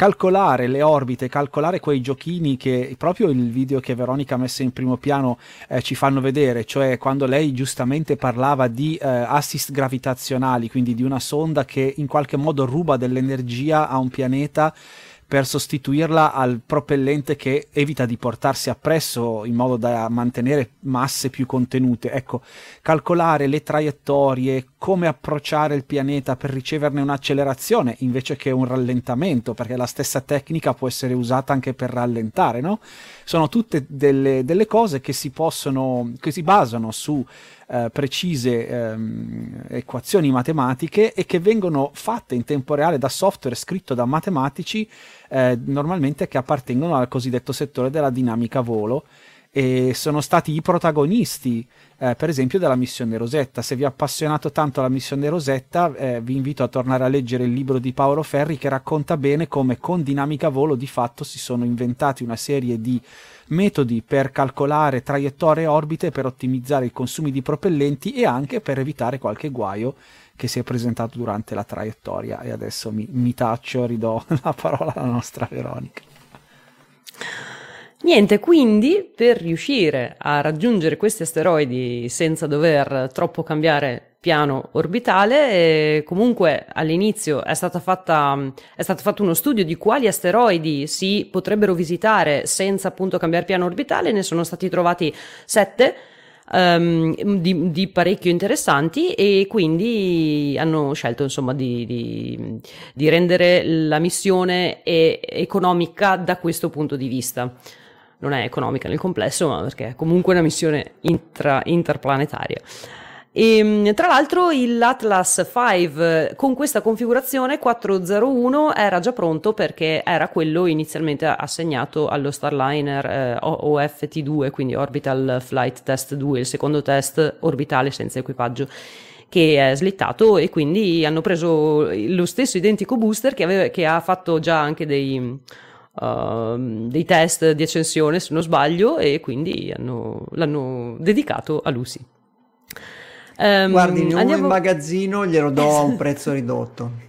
calcolare le orbite, calcolare quei giochini che proprio il video che Veronica ha messo in primo piano eh, ci fanno vedere, cioè quando lei giustamente parlava di eh, assist gravitazionali, quindi di una sonda che in qualche modo ruba dell'energia a un pianeta per sostituirla al propellente che evita di portarsi appresso in modo da mantenere masse più contenute. Ecco, calcolare le traiettorie, come approcciare il pianeta per riceverne un'accelerazione invece che un rallentamento, perché la stessa tecnica può essere usata anche per rallentare, no? Sono tutte delle, delle cose che si possono, che si basano su eh, precise ehm, equazioni matematiche e che vengono fatte in tempo reale da software scritto da matematici eh, normalmente che appartengono al cosiddetto settore della dinamica volo e sono stati i protagonisti eh, per esempio della missione Rosetta se vi ha appassionato tanto la missione Rosetta eh, vi invito a tornare a leggere il libro di Paolo Ferri che racconta bene come con dinamica volo di fatto si sono inventati una serie di metodi per calcolare traiettorie e orbite per ottimizzare i consumi di propellenti e anche per evitare qualche guaio che si è presentato durante la traiettoria. E adesso mi, mi taccio, ridò la parola alla nostra Veronica. Niente, quindi per riuscire a raggiungere questi asteroidi senza dover troppo cambiare piano orbitale, eh, comunque all'inizio è, fatta, è, stato fatto uno studio di quali asteroidi si potrebbero visitare senza appunto cambiare piano orbitale, ne sono stati trovati sette. Um, di, di, parecchio interessanti e quindi hanno scelto insomma di, di, di rendere la missione economica da questo punto di vista non è economica nel complesso, ma perché è comunque una missione intra, interplanetaria. E, ehm, tra l'altro l'Atlas 5 con questa configurazione 401 era già pronto perché era quello inizialmente assegnato allo Starliner eh, OFT2, quindi Orbital Flight Test 2, il secondo test orbitale senza equipaggio che è slittato e quindi hanno preso lo stesso identico booster che, aveva, che ha fatto già anche dei uh, dei test di accensione se non sbaglio e quindi hanno, l'hanno dedicato a Lucy. Um, Guardi, ne andiamo... in magazzino glielo do a un prezzo ridotto.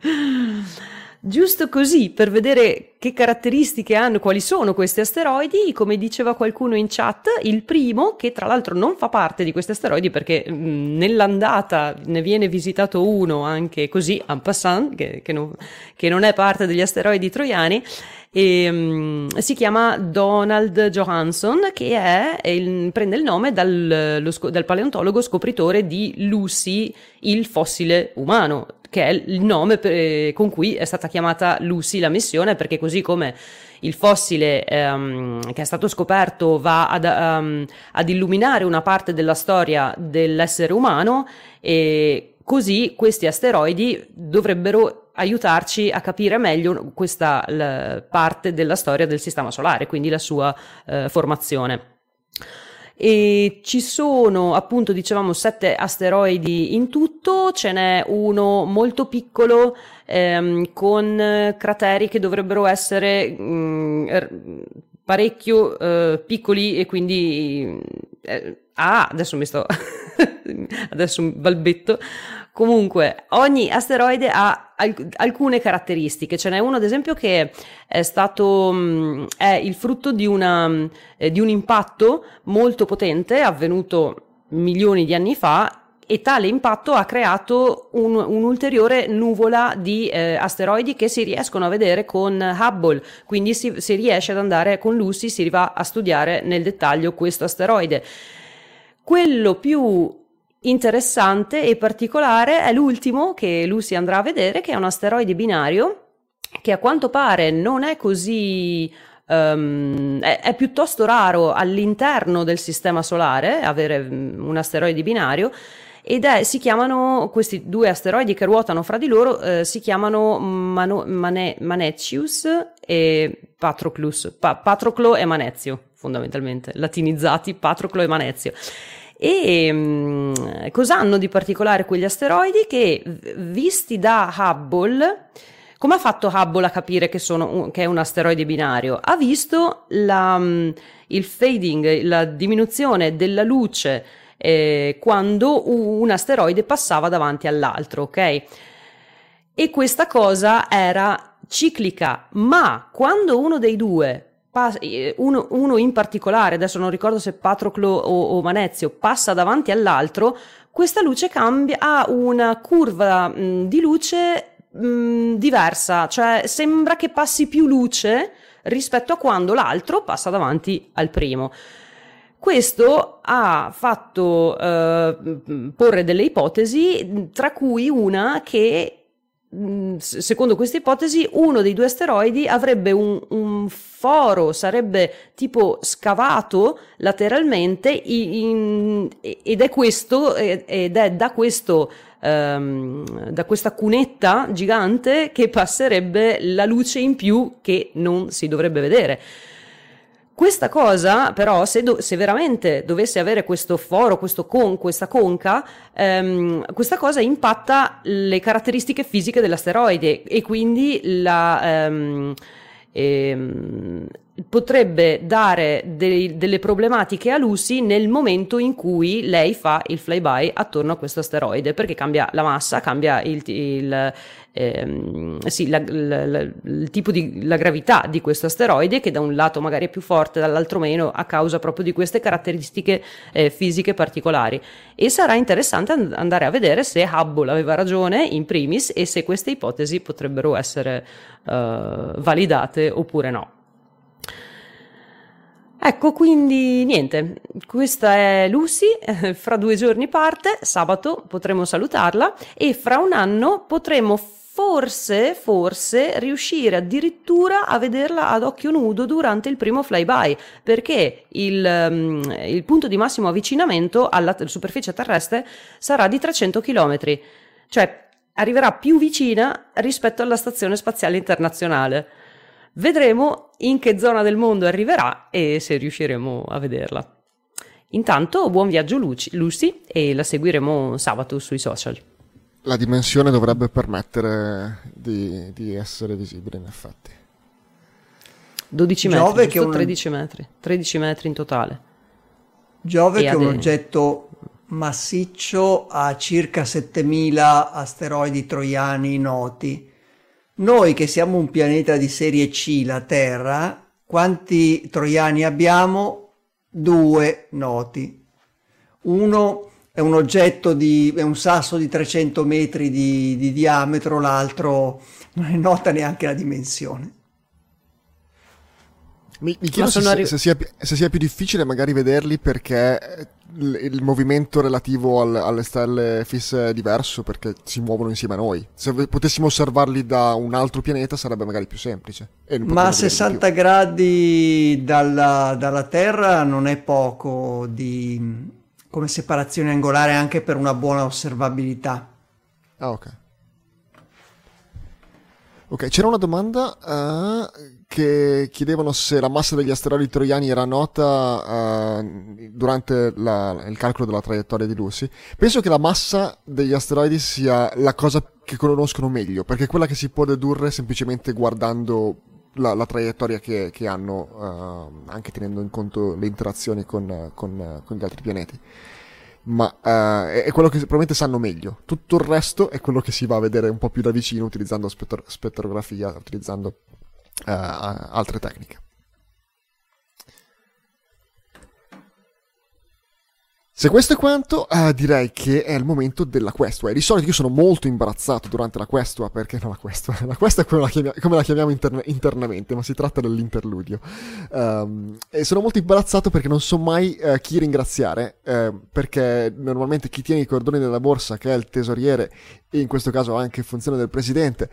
Giusto così, per vedere che caratteristiche hanno, quali sono questi asteroidi, come diceva qualcuno in chat, il primo, che tra l'altro non fa parte di questi asteroidi perché mh, mm, nell'andata ne viene visitato uno anche così, en passant, che, che, non, che non è parte degli asteroidi troiani, e, um, si chiama Donald Johansson che è, il, prende il nome dal, lo, dal, paleontologo scopritore di Lucy, il fossile umano, che è il nome per, con cui è stata chiamata Lucy la missione, perché così come il fossile um, che è stato scoperto va ad, um, ad illuminare una parte della storia dell'essere umano e così questi asteroidi dovrebbero aiutarci a capire meglio questa parte della storia del Sistema Solare, quindi la sua eh, formazione. E ci sono appunto, dicevamo, sette asteroidi in tutto, ce n'è uno molto piccolo ehm, con crateri che dovrebbero essere mh, mm, parecchio eh, piccoli e quindi... Eh, ah, adesso mi sto... adesso balbetto Comunque, ogni asteroide ha alc- alcune caratteristiche. Ce n'è uno, ad esempio, che è stato mh, è il frutto di, una, eh, di un impatto molto potente avvenuto milioni di anni fa e tale impatto ha creato un, un'ulteriore nuvola di eh, asteroidi che si riescono a vedere con Hubble, quindi si, si riesce ad andare con Lucy, si va a studiare nel dettaglio questo asteroide. Quello più interessante e particolare è l'ultimo che Lucy andrà a vedere, che è un asteroide binario che a quanto pare non è così Um, è, è, piuttosto raro all'interno del sistema solare avere mm, un asteroide binario ed è, si chiamano questi due asteroidi che ruotano fra di loro eh, si chiamano Mano, Mane, Manetius e Patroclus pa, Patroclo e Manezio fondamentalmente latinizzati Patroclo e Manezio e um, cosa hanno di particolare quegli asteroidi che visti da Hubble come ha fatto Hubble a capire che, sono, che è un asteroide binario? Ha visto la, um, il fading, la diminuzione della luce eh, quando un asteroide passava davanti all'altro, ok? E questa cosa era ciclica, ma quando uno dei due uno, uno, in particolare, adesso non ricordo se Patroclo o, o Manezio, passa davanti all'altro, questa luce cambia, ha una curva mh, di luce mh, diversa, cioè sembra che passi più luce rispetto a quando l'altro passa davanti al primo. Questo ha fatto eh, porre delle ipotesi, tra cui una che secondo questa ipotesi, uno dei due asteroidi avrebbe un, un foro, sarebbe tipo scavato lateralmente in, ed è questo, ed è da questo um, da questa cunetta gigante che passerebbe la luce in più che non si dovrebbe vedere. Questa cosa, però, se, do- se, veramente dovesse avere questo foro, questo con- questa conca, ehm, questa cosa impatta le caratteristiche fisiche dell'asteroide e quindi la, ehm, ehm, potrebbe dare dei, delle problematiche a Lucy nel momento in cui lei fa il flyby attorno a questo asteroide, perché cambia la massa, cambia il, il, ehm, sì, la, la, la, il tipo di la gravità di questo asteroide, che da un lato magari è più forte, dall'altro meno, a causa proprio di queste caratteristiche eh, fisiche particolari. E sarà interessante and- andare a vedere se Hubble aveva ragione in primis e se queste ipotesi potrebbero essere uh, validate oppure no. Ecco, quindi niente, questa è Lucy, fra due giorni parte, sabato potremo salutarla e fra un anno potremo forse, forse riuscire addirittura a vederla ad occhio nudo durante il primo flyby, perché il, um, il punto di massimo avvicinamento alla superficie terrestre sarà di 300 km, cioè arriverà più vicina rispetto alla Stazione Spaziale Internazionale. Vedremo in che zona del mondo arriverà e se riusciremo a vederla. Intanto buon viaggio Lucy e la seguiremo sabato sui social. La dimensione dovrebbe permettere di, di essere visibile in effetti. 12 metri, Giove che un... 13 metri, 13 metri in totale. Giove e che è un oggetto massiccio ha circa 7000 asteroidi troiani noti. Noi che siamo un pianeta di serie C, la Terra, quanti troiani abbiamo? Due noti. Uno è un oggetto di, è un sasso di 300 metri di, di diametro, l'altro non è nota neanche la dimensione. Mi, mi chiedo se, arri- se, sia, se, sia, più difficile magari vederli perché il, il movimento relativo al, alle stelle fisse è diverso perché si muovono insieme a noi. Se potessimo osservarli da un altro pianeta sarebbe magari più semplice. Ma a 60 gradi dalla, dalla, Terra non è poco di, come separazione angolare anche per una buona osservabilità. Ah ok. Ok, c'era una domanda uh, che chiedevano se la massa degli asteroidi troiani era nota uh, durante la, il calcolo della traiettoria di Lucy. Penso che la massa degli asteroidi sia la cosa che conoscono meglio, perché è quella che si può dedurre semplicemente guardando la, la traiettoria che, che hanno, uh, anche tenendo in conto le interazioni con, con, con gli altri pianeti ma uh, è quello che probabilmente sanno meglio. Tutto il resto è quello che si va a vedere un po' più da vicino utilizzando spettro- spettrografia, utilizzando uh, altre tecniche. Se questo è quanto, uh, direi che è il momento della questua. E di solito io sono molto imbarazzato durante la questua, perché no, la questua, la questua è come la, chiamia, come la chiamiamo interne, internamente, ma si tratta dell'interludio. Um, e sono molto imbarazzato perché non so mai uh, chi ringraziare, uh, perché normalmente chi tiene i cordoni della borsa, che è il tesoriere, e in questo caso anche funzione del presidente,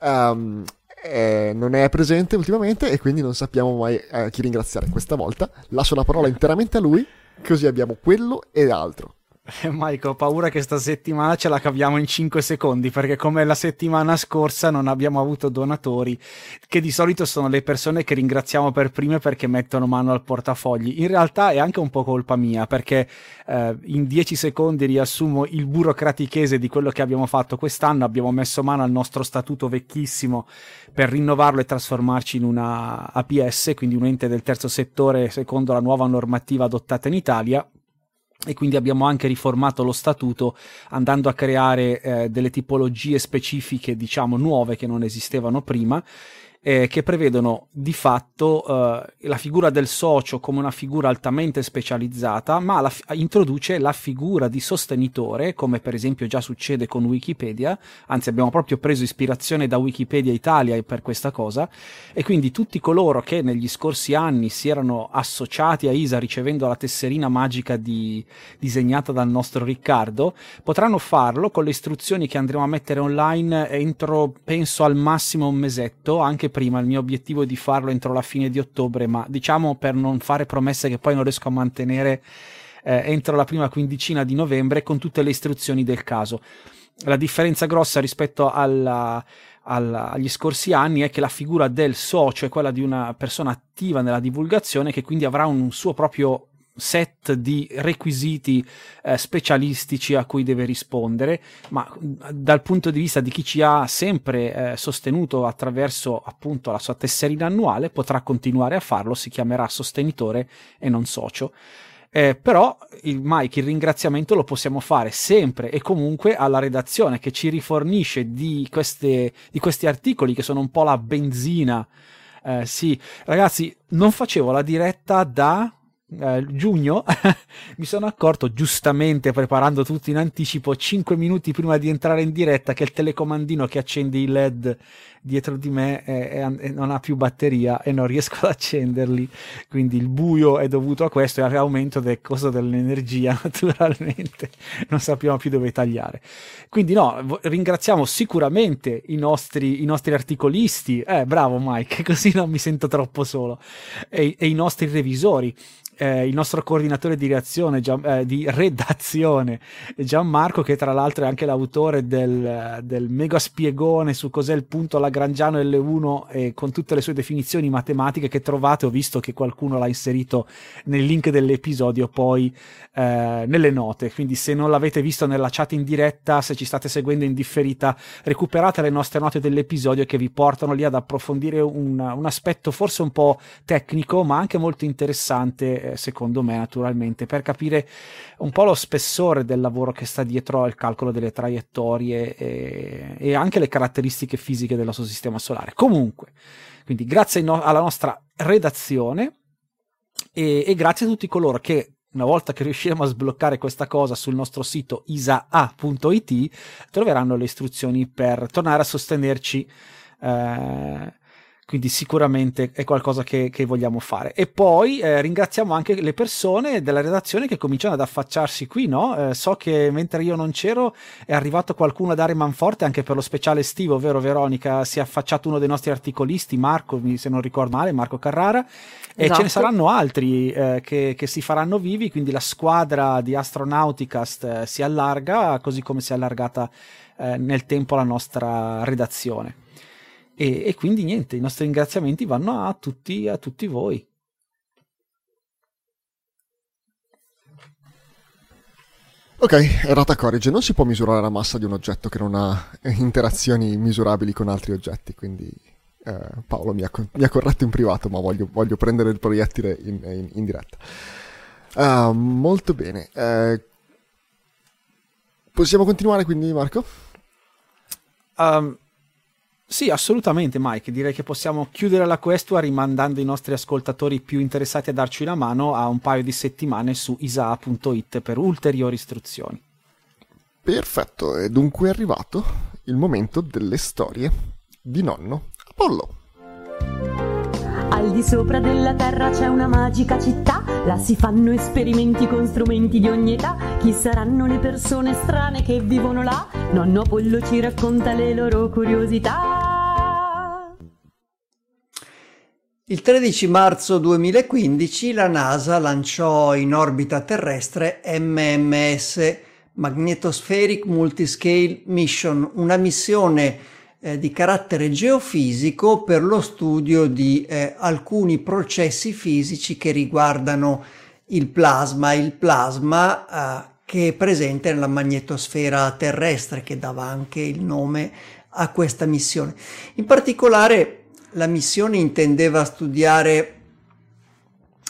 um, eh, non è presente ultimamente e quindi non sappiamo mai eh, chi ringraziare. Questa volta lascio la parola interamente a lui Così abbiamo quello e altro. Eh, Mike, ho paura che sta settimana ce la caviamo in 5 secondi perché come la settimana scorsa non abbiamo avuto donatori, che di solito sono le persone che ringraziamo per prime perché mettono mano al portafogli. In realtà è anche un po' colpa mia perché eh, in 10 secondi riassumo il burocratichese di quello che abbiamo fatto quest'anno. Abbiamo messo mano al nostro statuto vecchissimo per rinnovarlo e trasformarci in una APS, quindi un ente del terzo settore secondo la nuova normativa adottata in Italia e quindi abbiamo anche riformato lo statuto andando a creare eh, delle tipologie specifiche, diciamo nuove che non esistevano prima eh, che prevedono di fatto eh, la figura del socio come una figura altamente specializzata, ma la, introduce la figura di sostenitore, come per esempio già succede con Wikipedia, anzi abbiamo proprio preso ispirazione da Wikipedia Italia per questa cosa, e quindi tutti coloro che negli scorsi anni si erano associati a ISA ricevendo la tesserina magica di, disegnata dal nostro Riccardo, potranno farlo con le istruzioni che andremo a mettere online entro, penso, al massimo un mesetto, anche prima, il mio obiettivo è di farlo entro la fine di ottobre, ma diciamo per non fare promesse che poi non riesco a mantenere eh, entro la prima quindicina di novembre con tutte le istruzioni del caso. La differenza grossa rispetto alla, alla, agli scorsi anni è che la figura del socio è quella di una persona attiva nella divulgazione che quindi avrà un suo proprio set di requisiti eh, specialistici a cui deve rispondere, ma dal punto di vista di chi ci ha sempre eh, sostenuto attraverso appunto la sua tesserina annuale potrà continuare a farlo, si chiamerà sostenitore e non socio. Eh, però il Mike, il ringraziamento lo possiamo fare sempre e comunque alla redazione che ci rifornisce di, queste, di questi articoli che sono un po' la benzina. Eh, sì, ragazzi, non facevo la diretta da eh, giugno mi sono accorto giustamente preparando tutto in anticipo 5 minuti prima di entrare in diretta che il telecomandino che accende i led dietro di me è, è, è, non ha più batteria e non riesco ad accenderli. Quindi il buio è dovuto a questo e all'aumento del costo dell'energia naturalmente. Non sappiamo più dove tagliare. Quindi no ringraziamo sicuramente i nostri, i nostri articolisti. Eh bravo Mike così non mi sento troppo solo. E, e i nostri revisori eh, il nostro coordinatore di, reazione, Gian, eh, di redazione, Gianmarco, che tra l'altro è anche l'autore del, del mega spiegone su cos'è il punto Lagrangiano L1 e con tutte le sue definizioni matematiche che trovate. Ho visto che qualcuno l'ha inserito nel link dell'episodio poi eh, nelle note. Quindi, se non l'avete visto nella chat in diretta, se ci state seguendo in differita, recuperate le nostre note dell'episodio che vi portano lì ad approfondire un, un aspetto forse un po' tecnico, ma anche molto interessante eh, secondo me naturalmente, per capire un po' lo spessore del lavoro che sta dietro al calcolo delle traiettorie e, e anche le caratteristiche fisiche del nostro sistema solare. Comunque, quindi grazie no- alla nostra redazione e, e grazie a tutti coloro che una volta che riusciremo a sbloccare questa cosa sul nostro sito isaa.it, troveranno le istruzioni per tornare a sostenerci. Eh, quindi sicuramente è qualcosa che, che vogliamo fare. E poi eh, ringraziamo anche le persone della redazione che cominciano ad affacciarsi qui, no? Eh, so che mentre io non c'ero è arrivato qualcuno a dare manforte anche per lo speciale estivo, vero Veronica? Si è affacciato uno dei nostri articolisti, Marco, se non ricordo male, Marco Carrara, e esatto. ce ne esatto. saranno altri eh, che, che, si faranno vivi, quindi la squadra di Astronauticast eh, si allarga, così come si è allargata eh, nel tempo la nostra redazione. E, e, quindi niente, i nostri ringraziamenti vanno a tutti, a tutti voi. Ok, errata corrige, non si può misurare la massa di un oggetto che non ha interazioni misurabili con altri oggetti, quindi eh, Paolo mi ha, mi ha, corretto in privato, ma voglio, voglio prendere il proiettile in, in, in diretta. Uh, molto bene. Uh, possiamo continuare quindi, Marco? Um, sì, assolutamente Mike, direi che possiamo chiudere la questua rimandando i nostri ascoltatori più interessati a darci una mano a un paio di settimane su isaa.it per ulteriori istruzioni. Perfetto, e dunque è arrivato il momento delle storie di nonno Apollo. Al di sopra della terra c'è una magica città, là si fanno esperimenti con strumenti di ogni età. Chi saranno le persone strane che vivono là? Nonno Apollo ci racconta le loro curiosità. Il 13 marzo 2015 la NASA lanciò in orbita terrestre MMS Magnetospheric Multiscale Mission, una missione eh, di carattere geofisico per lo studio di eh, alcuni processi fisici che riguardano il plasma, il plasma eh, che è presente nella magnetosfera terrestre, che dava anche il nome a questa missione. In particolare la missione intendeva studiare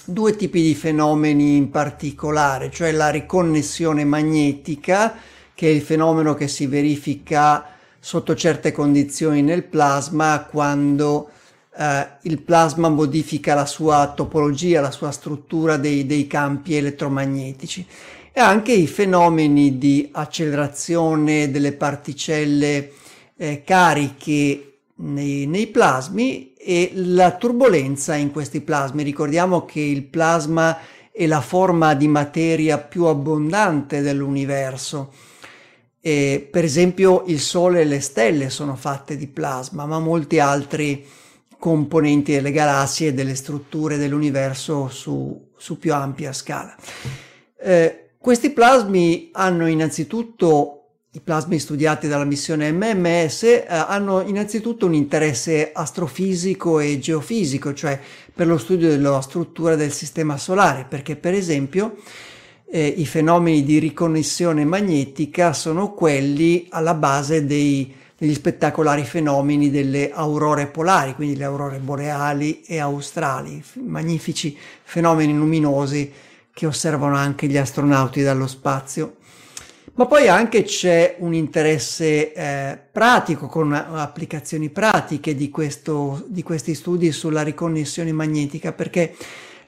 due tipi di fenomeni in particolare, cioè la riconnessione magnetica, che è il fenomeno che si verifica sotto certe condizioni nel plasma quando eh, il plasma modifica la sua topologia, la sua struttura dei, dei campi elettromagnetici e anche i fenomeni di accelerazione delle particelle eh, cariche nei, nei plasmi e la turbolenza in questi plasmi. Ricordiamo che il plasma è la forma di materia più abbondante dell'universo e, per esempio il Sole e le stelle sono fatte di plasma, ma molti altri componenti delle galassie e delle strutture dell'universo su, su più ampia scala. Eh, questi plasmi hanno innanzitutto i plasmi studiati dalla missione MMS eh, hanno innanzitutto un interesse astrofisico e geofisico, cioè per lo studio della struttura del sistema solare, perché per esempio eh, i fenomeni di riconnessione magnetica sono quelli alla base dei, degli spettacolari fenomeni delle aurore polari, quindi le aurore boreali e australi, magnifici fenomeni luminosi che osservano anche gli astronauti dallo spazio. Ma poi anche c'è un interesse eh, pratico con applicazioni pratiche di, questo, di questi studi sulla riconnessione magnetica, perché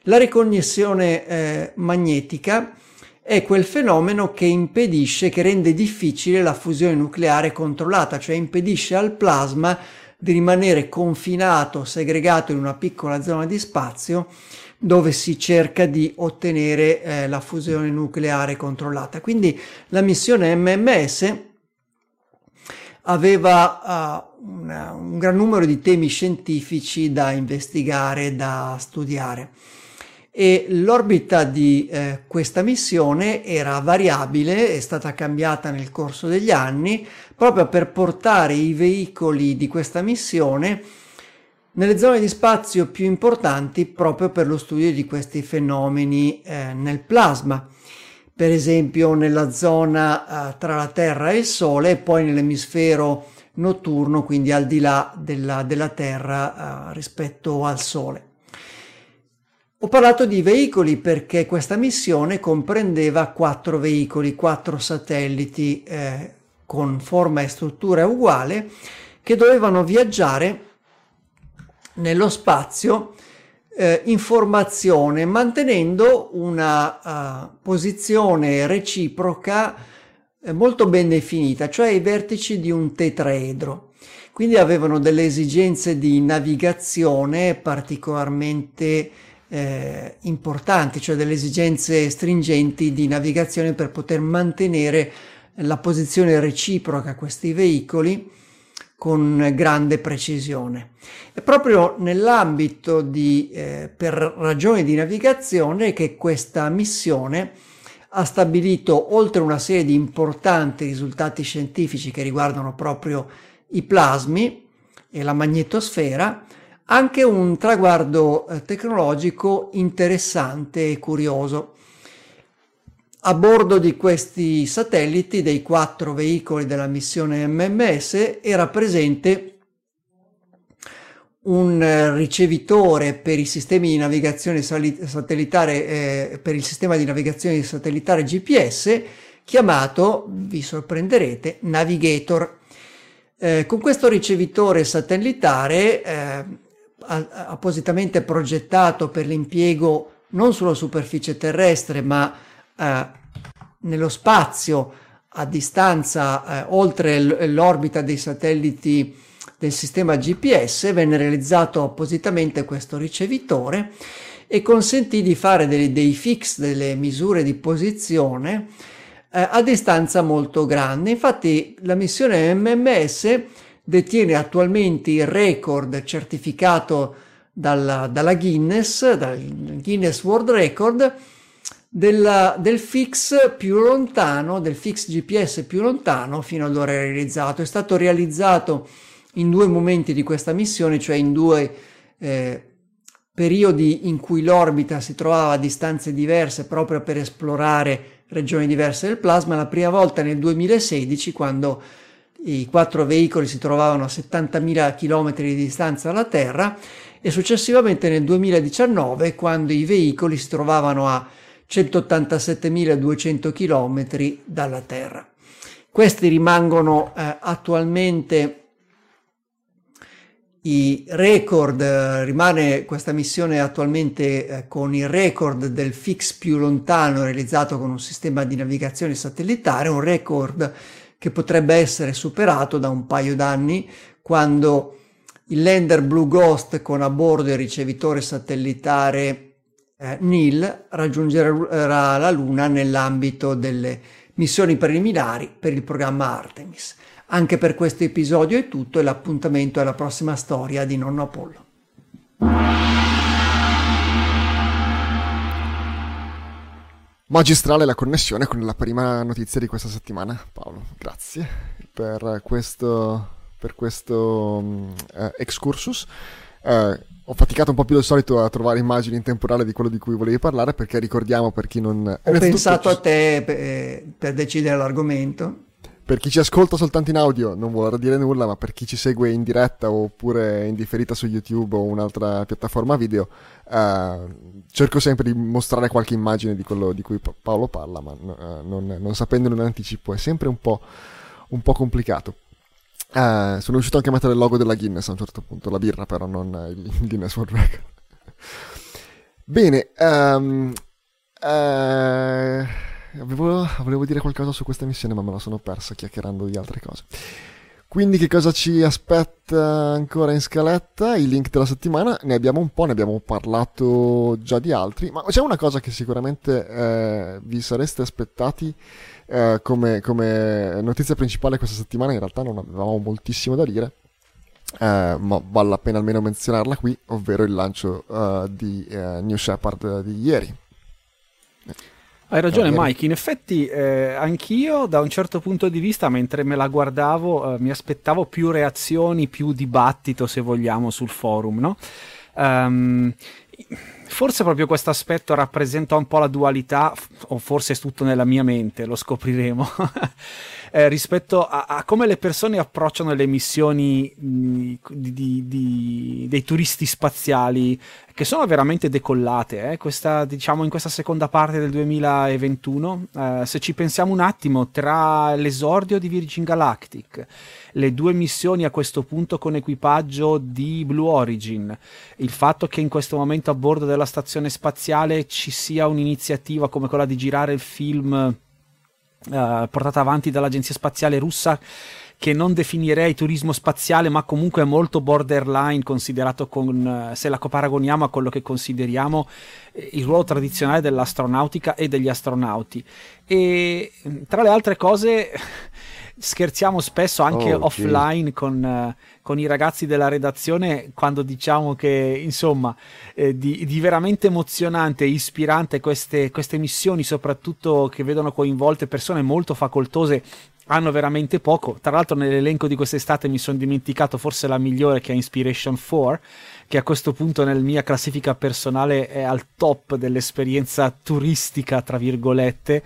la riconnessione eh, magnetica è quel fenomeno che impedisce, che rende difficile la fusione nucleare controllata, cioè impedisce al plasma di rimanere confinato, segregato in una piccola zona di spazio dove si cerca di ottenere eh, la fusione nucleare controllata. Quindi la missione MMS aveva uh, una, un gran numero di temi scientifici da investigare, da studiare e l'orbita di eh, questa missione era variabile, è stata cambiata nel corso degli anni proprio per portare i veicoli di questa missione nelle zone di spazio più importanti proprio per lo studio di questi fenomeni eh, nel plasma. Per esempio nella zona eh, tra la Terra e il Sole e poi nell'emisfero notturno, quindi al di là della, della Terra eh, rispetto al Sole. Ho parlato di veicoli perché questa missione comprendeva quattro veicoli, quattro satelliti eh, con forma e struttura uguale che dovevano viaggiare nello spazio eh, informazione mantenendo una uh, posizione reciproca eh, molto ben definita, cioè i vertici di un tetraedro. Quindi avevano delle esigenze di navigazione particolarmente eh, importanti, cioè delle esigenze stringenti di navigazione per poter mantenere la posizione reciproca a questi veicoli con grande precisione. È proprio nell'ambito di, eh, per ragioni di navigazione che questa missione ha stabilito, oltre una serie di importanti risultati scientifici che riguardano proprio i plasmi e la magnetosfera, anche un traguardo eh, tecnologico interessante e curioso. A bordo di questi satelliti, dei quattro veicoli della missione MMS, era presente un eh, ricevitore per i sistemi di navigazione satellitare, eh, per il sistema di navigazione satellitare GPS chiamato, vi sorprenderete, Navigator. Eh, con questo ricevitore satellitare eh, appositamente progettato per l'impiego non sulla superficie terrestre ma eh, nello spazio a distanza eh, oltre l'orbita dei satelliti del sistema GPS venne realizzato appositamente questo ricevitore e consentì di fare dei, dei fix, delle misure di posizione eh, a distanza molto grande. Infatti la missione MMS detiene attualmente il record certificato dalla, dalla Guinness, dal Guinness World Record, della, del fix più lontano, del fix GPS più lontano fino ad ora realizzato. È stato realizzato in due momenti di questa missione, cioè in due eh, periodi in cui l'orbita si trovava a distanze diverse proprio per esplorare regioni diverse del plasma. La prima volta nel 2016, quando i quattro veicoli si trovavano a 70.000 km di distanza dalla Terra e successivamente nel 2019 quando i veicoli si trovavano a 187.200 km dalla Terra. Questi rimangono eh, attualmente i record, eh, rimane questa missione attualmente eh, con il record del fix più lontano realizzato con un sistema di navigazione satellitare, un record che potrebbe essere superato da un paio d'anni quando il lander Blue Ghost con a bordo il ricevitore satellitare eh, NIL raggiungerà la Luna nell'ambito delle missioni preliminari per il programma Artemis. Anche per questo episodio è tutto e l'appuntamento è la prossima storia di Nonno Apollo. Magistrale la connessione con la prima notizia di questa settimana, Paolo. Grazie per questo, per questo um, excursus. Uh, ho faticato un po' più del solito a trovare immagini in temporale di quello di cui volevi parlare perché ricordiamo per chi non... Ho pensato a te per, per decidere l'argomento per chi ci ascolta soltanto in audio non vuole dire nulla, ma per chi ci segue in diretta oppure in differita su YouTube o un'altra piattaforma video, eh, cerco sempre di mostrare qualche immagine di quello di cui Paolo parla, ma eh, non, non, sapendolo in anticipo è sempre un po', un po complicato. Eh, sono riuscito anche a mettere il logo della Guinness a un certo punto, la birra però, non il Guinness World Record. Bene, um, Avevo, volevo dire qualcosa su questa missione, ma me la sono persa chiacchierando di altre cose. Quindi che cosa ci aspetta ancora in scaletta? I link della settimana ne abbiamo un po', ne abbiamo parlato già di altri, ma c'è una cosa che sicuramente eh, vi sareste aspettati eh, come, come, notizia principale questa settimana, in realtà non avevamo moltissimo da dire, eh, ma vale la pena almeno menzionarla qui, ovvero il lancio eh, di eh, New Shepard di ieri. Hai ragione Mike, in effetti eh, anch'io da un certo punto di vista mentre me la guardavo eh, mi aspettavo più reazioni, più dibattito se vogliamo sul forum, no? Um, forse proprio questo aspetto rappresenta un po' la dualità, o forse è tutto nella mia mente, lo scopriremo. eh, rispetto a, a, come le persone approcciano le missioni di, di, di, dei turisti spaziali che sono veramente decollate eh? questa, diciamo, in questa seconda parte del 2021. Eh, se ci pensiamo un attimo, tra l'esordio di Virgin Galactic, le due missioni a questo punto con equipaggio di Blue Origin, il fatto che in questo momento a bordo della stazione spaziale ci sia un'iniziativa come quella di girare il film Uh, portata avanti dall'agenzia spaziale russa che non definirei turismo spaziale, ma comunque è molto borderline considerato con, se la paragoniamo a quello che consideriamo eh, il ruolo tradizionale dell'astronautica e degli astronauti. E tra le altre cose scherziamo spesso anche oh, offline con, uh, con, i ragazzi della redazione quando diciamo che insomma eh, di, di, veramente emozionante e ispirante queste, queste missioni soprattutto che vedono coinvolte persone molto facoltose hanno veramente poco. Tra l'altro, nell'elenco di quest'estate mi sono dimenticato forse la migliore che è Inspiration 4, che a questo punto nella mia classifica personale è al top dell'esperienza turistica, tra virgolette eh,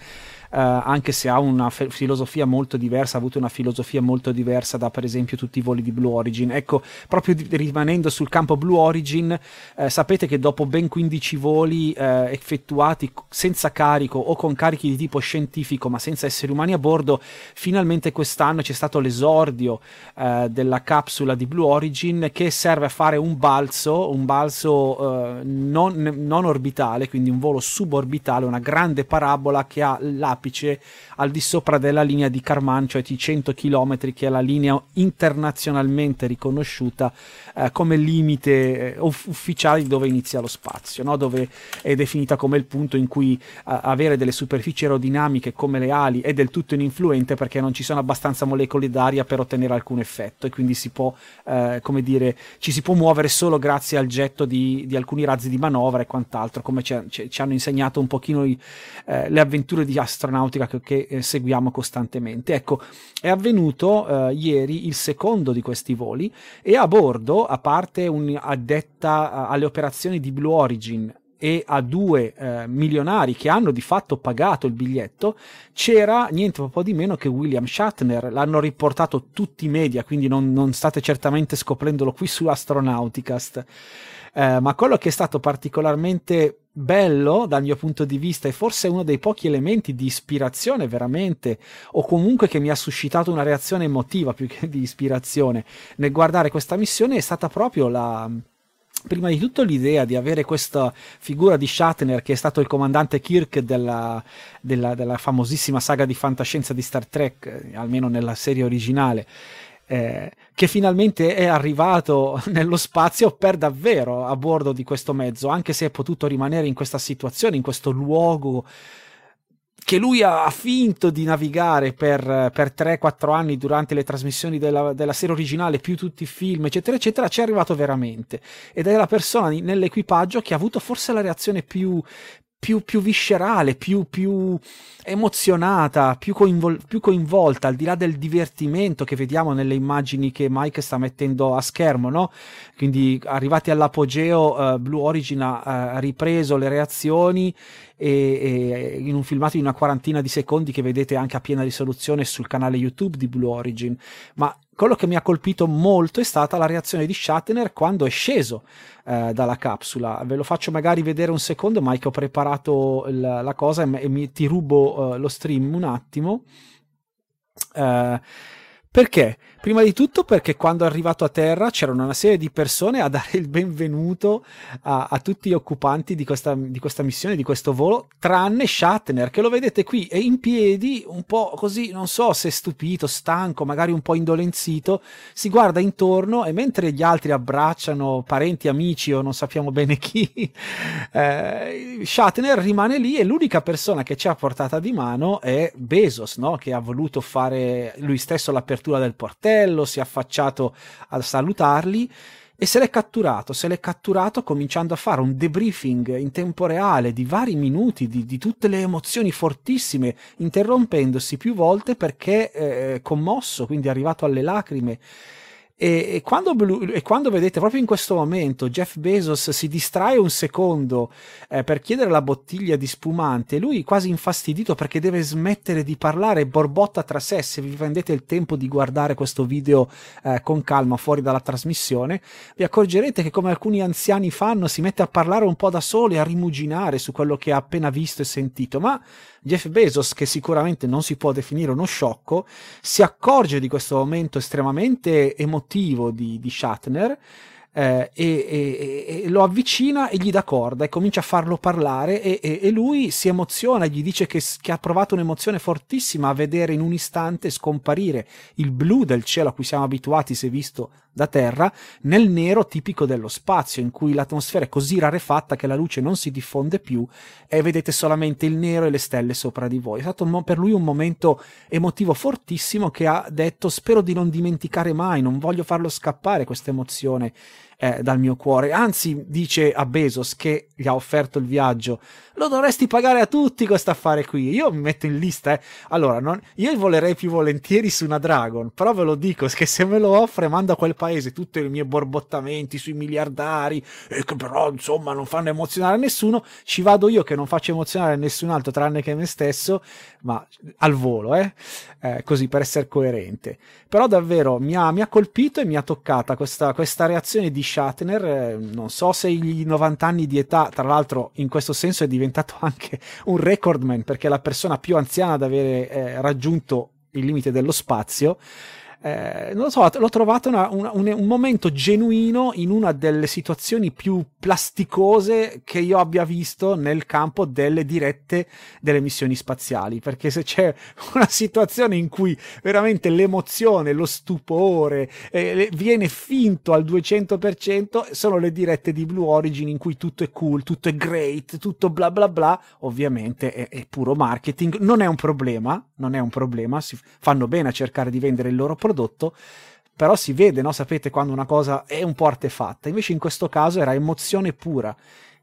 anche se ha una fe- filosofia molto diversa, ha avuto una filosofia molto diversa da per esempio tutti i voli di Blue Origin. Ecco, proprio di- rimanendo sul campo Blue Origin, eh, sapete che dopo ben 15 voli eh, effettuati senza carico o con carichi di tipo scientifico ma senza esseri umani a bordo, finalmente quest'anno c'è stato l'esordio eh, della capsula di Blue Origin che serve a fare un balzo, un balzo eh, non, non orbitale, quindi un volo suborbitale, una grande parabola che ha la apice al di sopra della linea di Karman, cioè di 100 km, che è la linea internazionalmente riconosciuta eh, come limite eh, ufficiale dove inizia lo spazio, no? dove è definita come il punto in cui eh, avere delle superfici aerodinamiche come le ali è del tutto ininfluente perché non ci sono abbastanza molecole d'aria per ottenere alcun effetto e quindi si può, eh, come dire, ci si può muovere solo grazie al getto di, di alcuni razzi di manovra e quant'altro, come ci, ci hanno insegnato un pochino i, eh, le avventure di astronautica che, che eh, seguiamo costantemente. Ecco, è avvenuto eh, ieri il secondo di questi voli e a bordo, a parte un'addetta alle operazioni di Blue Origin e a due eh, milionari che hanno di fatto pagato il biglietto, c'era niente po' di meno che William Shatner. L'hanno riportato tutti i media, quindi non, non state certamente scoprendolo qui su Astronauticast. Eh, ma quello che è stato particolarmente bello dal mio punto di vista e forse uno dei pochi elementi di ispirazione veramente o comunque che mi ha suscitato una reazione emotiva più che di ispirazione nel guardare questa missione è stata proprio la prima di tutto l'idea di avere questa figura di Shatner che è stato il comandante Kirk della, della, della famosissima saga di fantascienza di Star Trek almeno nella serie originale eh, che finalmente è arrivato nello spazio per davvero a bordo di questo mezzo, anche se è potuto rimanere in questa situazione, in questo luogo che lui ha finto di navigare per, per 3-4 anni durante le trasmissioni della, della, serie originale, più tutti i film, eccetera, eccetera, ci è arrivato veramente. Ed è la persona nell'equipaggio che ha avuto forse la reazione più, più, più viscerale, più, più emozionata, più, coinvol- più, coinvolta, al di là del divertimento che vediamo nelle immagini che Mike sta mettendo a schermo, no? Quindi arrivati all'apogeo, uh, Blue Origin ha, ha, ripreso le reazioni e, e, in un filmato di una quarantina di secondi che vedete anche a piena risoluzione sul canale YouTube di Blue Origin. Ma quello che mi ha colpito molto è stata la reazione di Shatner quando è sceso eh, dalla capsula. Ve lo faccio magari vedere un secondo, Mike, ho preparato il, la cosa e, mi, ti rubo uh, lo stream un attimo. Uh, perché? Prima di tutto perché quando è arrivato a terra c'erano una serie di persone a dare il benvenuto a, a tutti gli occupanti di questa, di questa, missione, di questo volo, tranne Shatner, che lo vedete qui, è in piedi, un po' così, non so se stupito, stanco, magari un po' indolenzito, si guarda intorno e mentre gli altri abbracciano parenti, amici o non sappiamo bene chi, eh, Shatner rimane lì e l'unica persona che ci ha portata di mano è Bezos, no? che ha voluto fare lui stesso l'apertura del portello si è affacciato a salutarli e se l'è catturato, se l'è catturato cominciando a fare un debriefing in tempo reale di vari minuti di, di tutte le emozioni fortissime, interrompendosi più volte perché eh, commosso, quindi arrivato alle lacrime. E, e, quando e, quando vedete proprio in questo momento Jeff Bezos si distrae un secondo eh, per chiedere la bottiglia di spumante, lui quasi infastidito perché deve smettere di parlare, borbotta tra sé. Se vi prendete il tempo di guardare questo video eh, con calma fuori dalla trasmissione, vi accorgerete che come alcuni anziani fanno, si mette a parlare un po' da solo e a rimuginare su quello che ha appena visto e sentito. Ma Jeff Bezos, che sicuramente non si può definire uno sciocco, si accorge di questo momento estremamente emotivo di, di Shatner eh, e, e, e, lo avvicina e gli dà corda e comincia a farlo parlare e, e lui si emoziona, gli dice che, che, ha provato un'emozione fortissima a vedere in un istante scomparire il blu del cielo a cui siamo abituati se visto da terra nel nero tipico dello spazio in cui l'atmosfera è così rarefatta che la luce non si diffonde più e vedete solamente il nero e le stelle sopra di voi. È stato mo- per lui un momento emotivo fortissimo che ha detto spero di non dimenticare mai, non voglio farlo scappare questa emozione eh, dal mio cuore. Anzi, dice a Bezos che gli ha offerto il viaggio, lo dovresti pagare a tutti questo affare qui. Io mi metto in lista, eh. Allora, non, io volerei più volentieri su una Dragon, però ve lo dico che se me lo offre mando a quel paese tutti i miei borbottamenti sui miliardari, e che però insomma non fanno emozionare nessuno, ci vado io che non faccio emozionare nessun altro tranne che me stesso, ma al volo, eh? eh così per essere coerente. Però davvero mi ha, mi ha colpito e mi ha toccata questa, questa reazione di Shatner, eh, non so se i 90 anni di età, tra l'altro in questo senso è diventato anche un recordman perché è la persona più anziana ad avere eh, raggiunto il limite dello spazio eh, non lo so, l'ho trovato una, una, un, un, momento genuino in una delle situazioni più plasticose che io abbia visto nel campo delle dirette delle missioni spaziali, perché se c'è una situazione in cui veramente l'emozione, lo stupore eh, viene finto al 200%, sono le dirette di Blue Origin in cui tutto è cool, tutto è great, tutto bla bla bla, ovviamente è, è puro marketing, non è un problema, non è un problema, si fanno bene a cercare di vendere il loro prodotto, però si vede, no? sapete, quando una cosa è un po' artefatta, invece in questo caso era emozione pura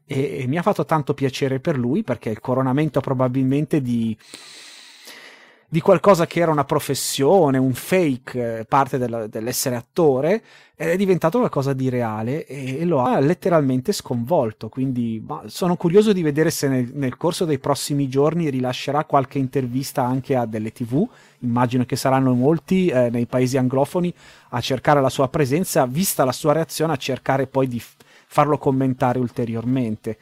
e, e mi ha fatto tanto piacere per lui perché è il coronamento probabilmente di di qualcosa che era una professione, un fake, eh, parte della, dell'essere attore, è diventato qualcosa di reale e, lo ha letteralmente sconvolto. Quindi sono curioso di vedere se nel, nel, corso dei prossimi giorni rilascerà qualche intervista anche a delle tv. Immagino che saranno molti eh, nei paesi anglofoni a cercare la sua presenza, vista la sua reazione, a cercare poi di farlo commentare ulteriormente.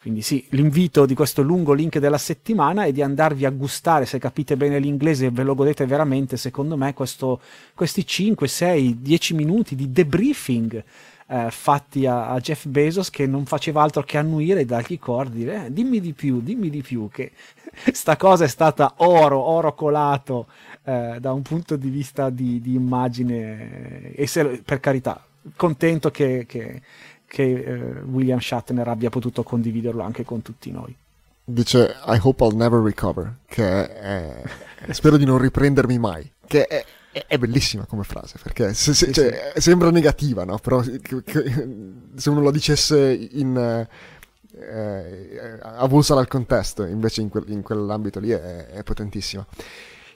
Quindi sì, l'invito di questo lungo link della settimana è di andarvi a gustare, se capite bene l'inglese e ve lo godete veramente, secondo me, questo, questi 5, 6, 10 minuti di debriefing eh, fatti a, a, Jeff Bezos che non faceva altro che annuire e dargli corda, dire eh, dimmi di più, dimmi di più, che sta cosa è stata oro, oro colato eh, da un punto di vista di, di immagine e se, per carità, contento che, che che eh, William Shatner abbia potuto condividerlo anche con tutti noi. Dice I hope I'll never recover, che è, spero di non riprendermi mai, che è, è bellissima come frase, perché se, se, cioè, sembra negativa, no? Però se uno lo dicesse in... Eh, avulsa dal contesto, invece in, quel, in quell'ambito lì è, è potentissima.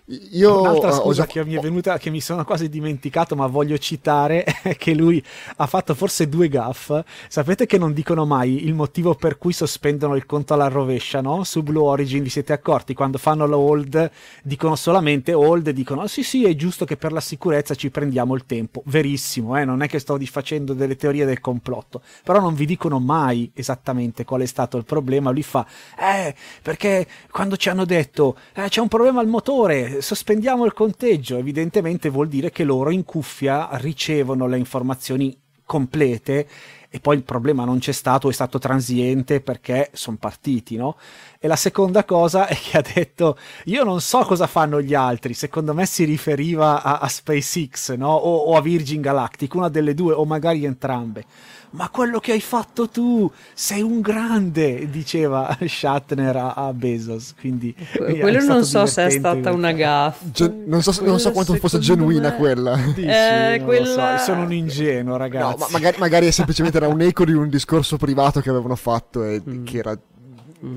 Io Un'altra scusa già... che mi è venuta, che mi sono quasi dimenticato, ma voglio citare, è che lui ha fatto forse due gaff. Sapete che non dicono mai il motivo per cui sospendono il conto alla rovescia, no? Su Blue Origin vi siete accorti? Quando fanno la hold dicono solamente hold, dicono oh, sì sì è giusto che per la sicurezza ci prendiamo il tempo. Verissimo, eh? non è che sto facendo delle teorie del complotto, però non vi dicono mai esattamente qual è stato il problema. Lui fa, eh, perché quando ci hanno detto eh, c'è un problema al motore sospendiamo il conteggio, evidentemente vuol dire che loro in cuffia ricevono le informazioni complete e poi il problema non c'è stato, è stato transiente perché sono partiti, no? E la seconda cosa è che ha detto: Io non so cosa fanno gli altri. Secondo me si riferiva a, a SpaceX, no? O, o, a Virgin Galactic, una delle due, o magari entrambe ma quello che hai fatto tu, sei un grande, diceva Shatner a, a Bezos. Quindi, quello non so se è stata una gaffa. Gen- non, so, non so, quanto fosse genuina me... quella. Dici, eh, quella... So. sono un ingenuo, ragazzi. No, ma magari, magari semplicemente era un eco di un discorso privato che avevano fatto e mm. che era... Mm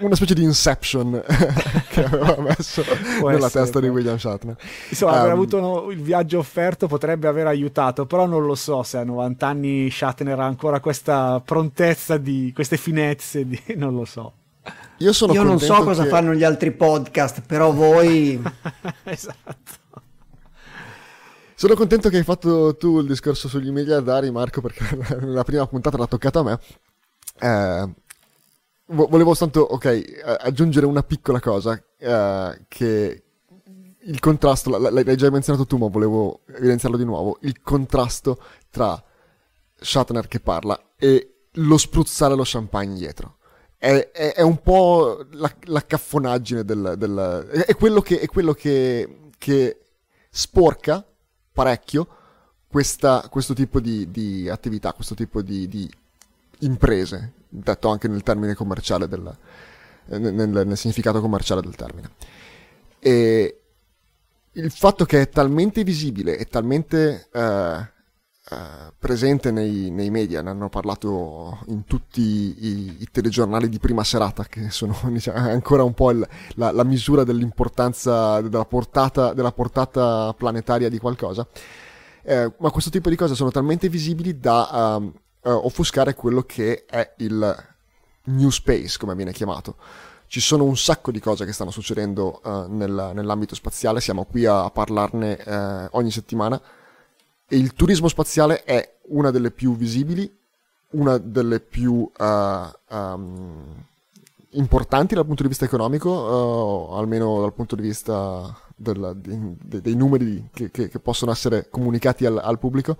una specie di Inception che aveva messo Può nella essere, testa di William Shatner. Insomma, um, aver avuto no, il viaggio offerto potrebbe aver aiutato, però non lo so se a 90 anni Shatner ha ancora questa prontezza di queste finezze, di, non lo so. Io, Io non so cosa che... fanno gli altri podcast, però voi... esatto. Sono contento che hai fatto tu il discorso sugli miliardari, Marco, perché la prima puntata l'ha toccata a me. Eh, volevo soltanto, ok, aggiungere una piccola cosa, eh, che il contrasto, l'hai già menzionato tu, ma volevo evidenziarlo di nuovo, il contrasto tra Shatner che parla e lo spruzzare lo champagne dietro. È, è, è un po' la, la caffonaggine del... del è quello, che, è quello che, che sporca parecchio questa, questo tipo di, di, attività, questo tipo di, di, imprese, detto anche nel termine commerciale, del, nel, nel, significato commerciale del termine. E il fatto che è talmente visibile e talmente eh, eh, presente nei, nei, media, ne hanno parlato in tutti i, i, telegiornali di prima serata, che sono diciamo, ancora un po' il, la, la, misura dell'importanza, della portata, della portata planetaria di qualcosa. Eh, ma questo tipo di cose sono talmente visibili da um, uh, offuscare quello che è il new space, come viene chiamato. Ci sono un sacco di cose che stanno succedendo uh, nel, nell'ambito spaziale, siamo qui a, a parlarne uh, ogni settimana. E il turismo spaziale è una delle più visibili, una delle più um, importanti dal punto di vista economico, uh, almeno dal punto di vista del, di, de, dei numeri che, che, che, possono essere comunicati al, al, pubblico,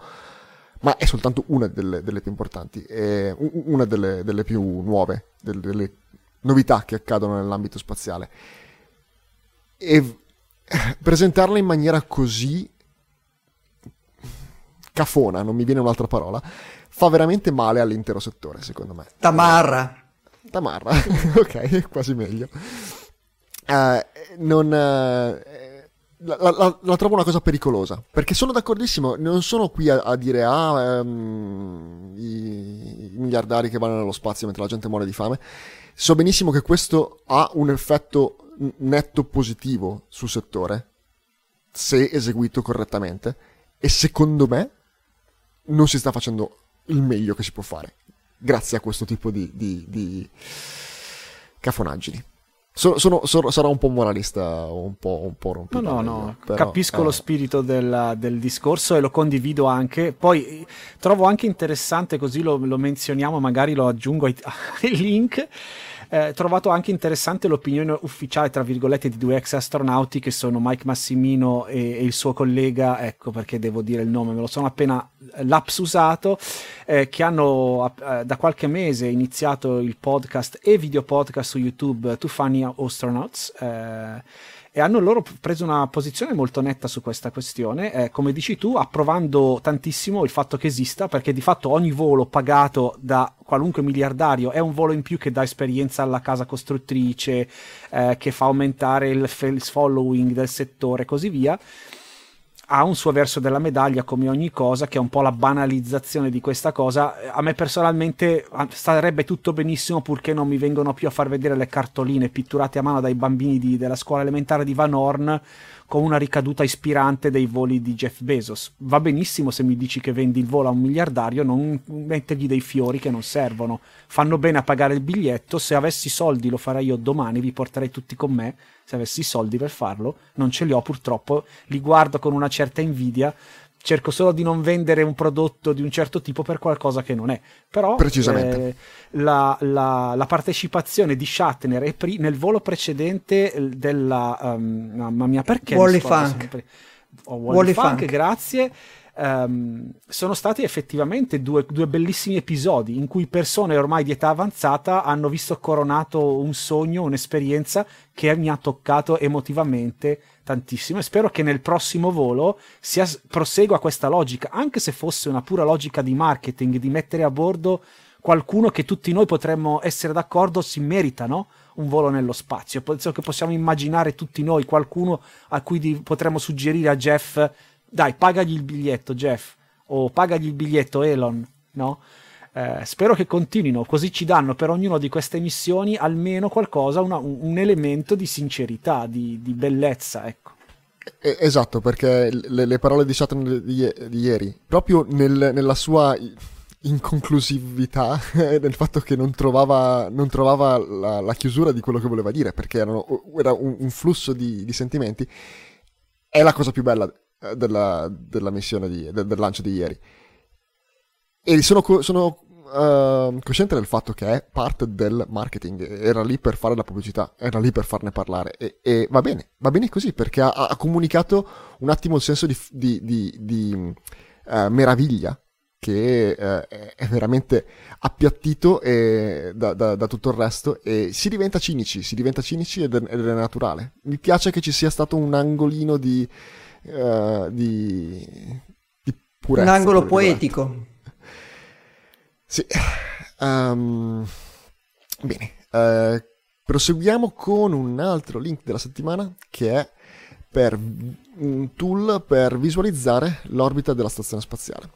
ma è soltanto una delle, delle più importanti, è una delle, delle più nuove, delle, delle novità che accadono nell'ambito spaziale. E presentarla in maniera così cafona, non mi viene un'altra parola, fa veramente male all'intero settore, secondo me. Tamarra. Tamarra, ok, quasi meglio. Uh, non, uh, la, la, la, trovo una cosa pericolosa, perché sono d'accordissimo, non sono qui a, a dire ah, um, i, i, miliardari che vanno nello spazio mentre la gente muore di fame. So benissimo che questo ha un effetto netto positivo sul settore, se eseguito correttamente, e secondo me non si sta facendo il meglio che si può fare, grazie a questo tipo di, di, di cafonaggini. Sono, sono, sono, sarò un po' moralista, un po', un po' No, no, no, però, capisco eh. lo spirito del, del, discorso e lo condivido anche. Poi trovo anche interessante, così lo, lo menzioniamo, magari lo aggiungo ai, ai link eh, trovato anche interessante l'opinione ufficiale, tra virgolette, di due ex astronauti che sono Mike Massimino e, e il suo collega, ecco perché devo dire il nome, me lo sono appena lapsusato, eh, che hanno eh, da qualche mese iniziato il podcast e video podcast su YouTube Too Funny Astronauts. Eh, e hanno loro preso una posizione molto netta su questa questione, eh, come dici tu, approvando tantissimo il fatto che esista, perché di fatto ogni volo pagato da qualunque miliardario è un volo in più che dà esperienza alla casa costruttrice, eh, che fa aumentare il, il following del settore e così via ha un suo verso della medaglia come ogni cosa, che è un po' la banalizzazione di questa cosa. A me personalmente starebbe tutto benissimo purché non mi vengono più a far vedere le cartoline pitturate a mano dai bambini di, della scuola elementare di Van Horn con una ricaduta ispirante dei voli di Jeff Bezos. Va benissimo se mi dici che vendi il volo a un miliardario, non mettergli dei fiori che non servono. Fanno bene a pagare il biglietto, se avessi soldi lo farei io domani, vi porterei tutti con me, se avessi soldi per farlo, non ce li ho purtroppo, li guardo con una certa invidia, cerco solo di non vendere un prodotto di un certo tipo per qualcosa che non è. Però eh, la, la, la, partecipazione di Shatner pre- nel volo precedente della... Um, mamma mia, perché? Wally Funk. Sempre... Oh, Wally, Wally Funk, Funk, grazie. Um, sono stati effettivamente due, due, bellissimi episodi in cui persone ormai di età avanzata hanno visto coronato un sogno, un'esperienza che mi ha toccato emotivamente tantissimo e spero che nel prossimo volo sia, prosegua questa logica, anche se fosse una pura logica di marketing, di mettere a bordo qualcuno che tutti noi potremmo essere d'accordo si merita, no? un volo nello spazio. Penso che possiamo immaginare tutti noi qualcuno a cui potremmo suggerire a Jeff, dai, pagagli il biglietto, Jeff, o pagagli il biglietto, Elon, no? Eh, spero che continuino, così ci danno per ognuna di queste missioni almeno qualcosa, una, un, elemento di sincerità, di, di bellezza, ecco. Esatto, perché le, le parole di Shatner di, di, ieri, proprio nel, nella sua inconclusività, nel fatto che non trovava, non trovava la, la, chiusura di quello che voleva dire, perché erano, era un, un flusso di, di, sentimenti, è la cosa più bella eh, della, della missione, di, del, del lancio di ieri. E sono, sono uh, cosciente del fatto che è parte del marketing, era lì per fare la pubblicità, era lì per farne parlare e, e va bene, va bene così perché ha, ha, comunicato un attimo il senso di, di, di, di uh, meraviglia che uh, è veramente appiattito e, da, da, da, tutto il resto e si diventa cinici, si diventa cinici ed è, ed è naturale. Mi piace che ci sia stato un angolino di, di, di purezza. Un angolo poetico. Sì. Um, bene, uh, proseguiamo con un altro link della settimana che è per un tool per visualizzare l'orbita della stazione spaziale.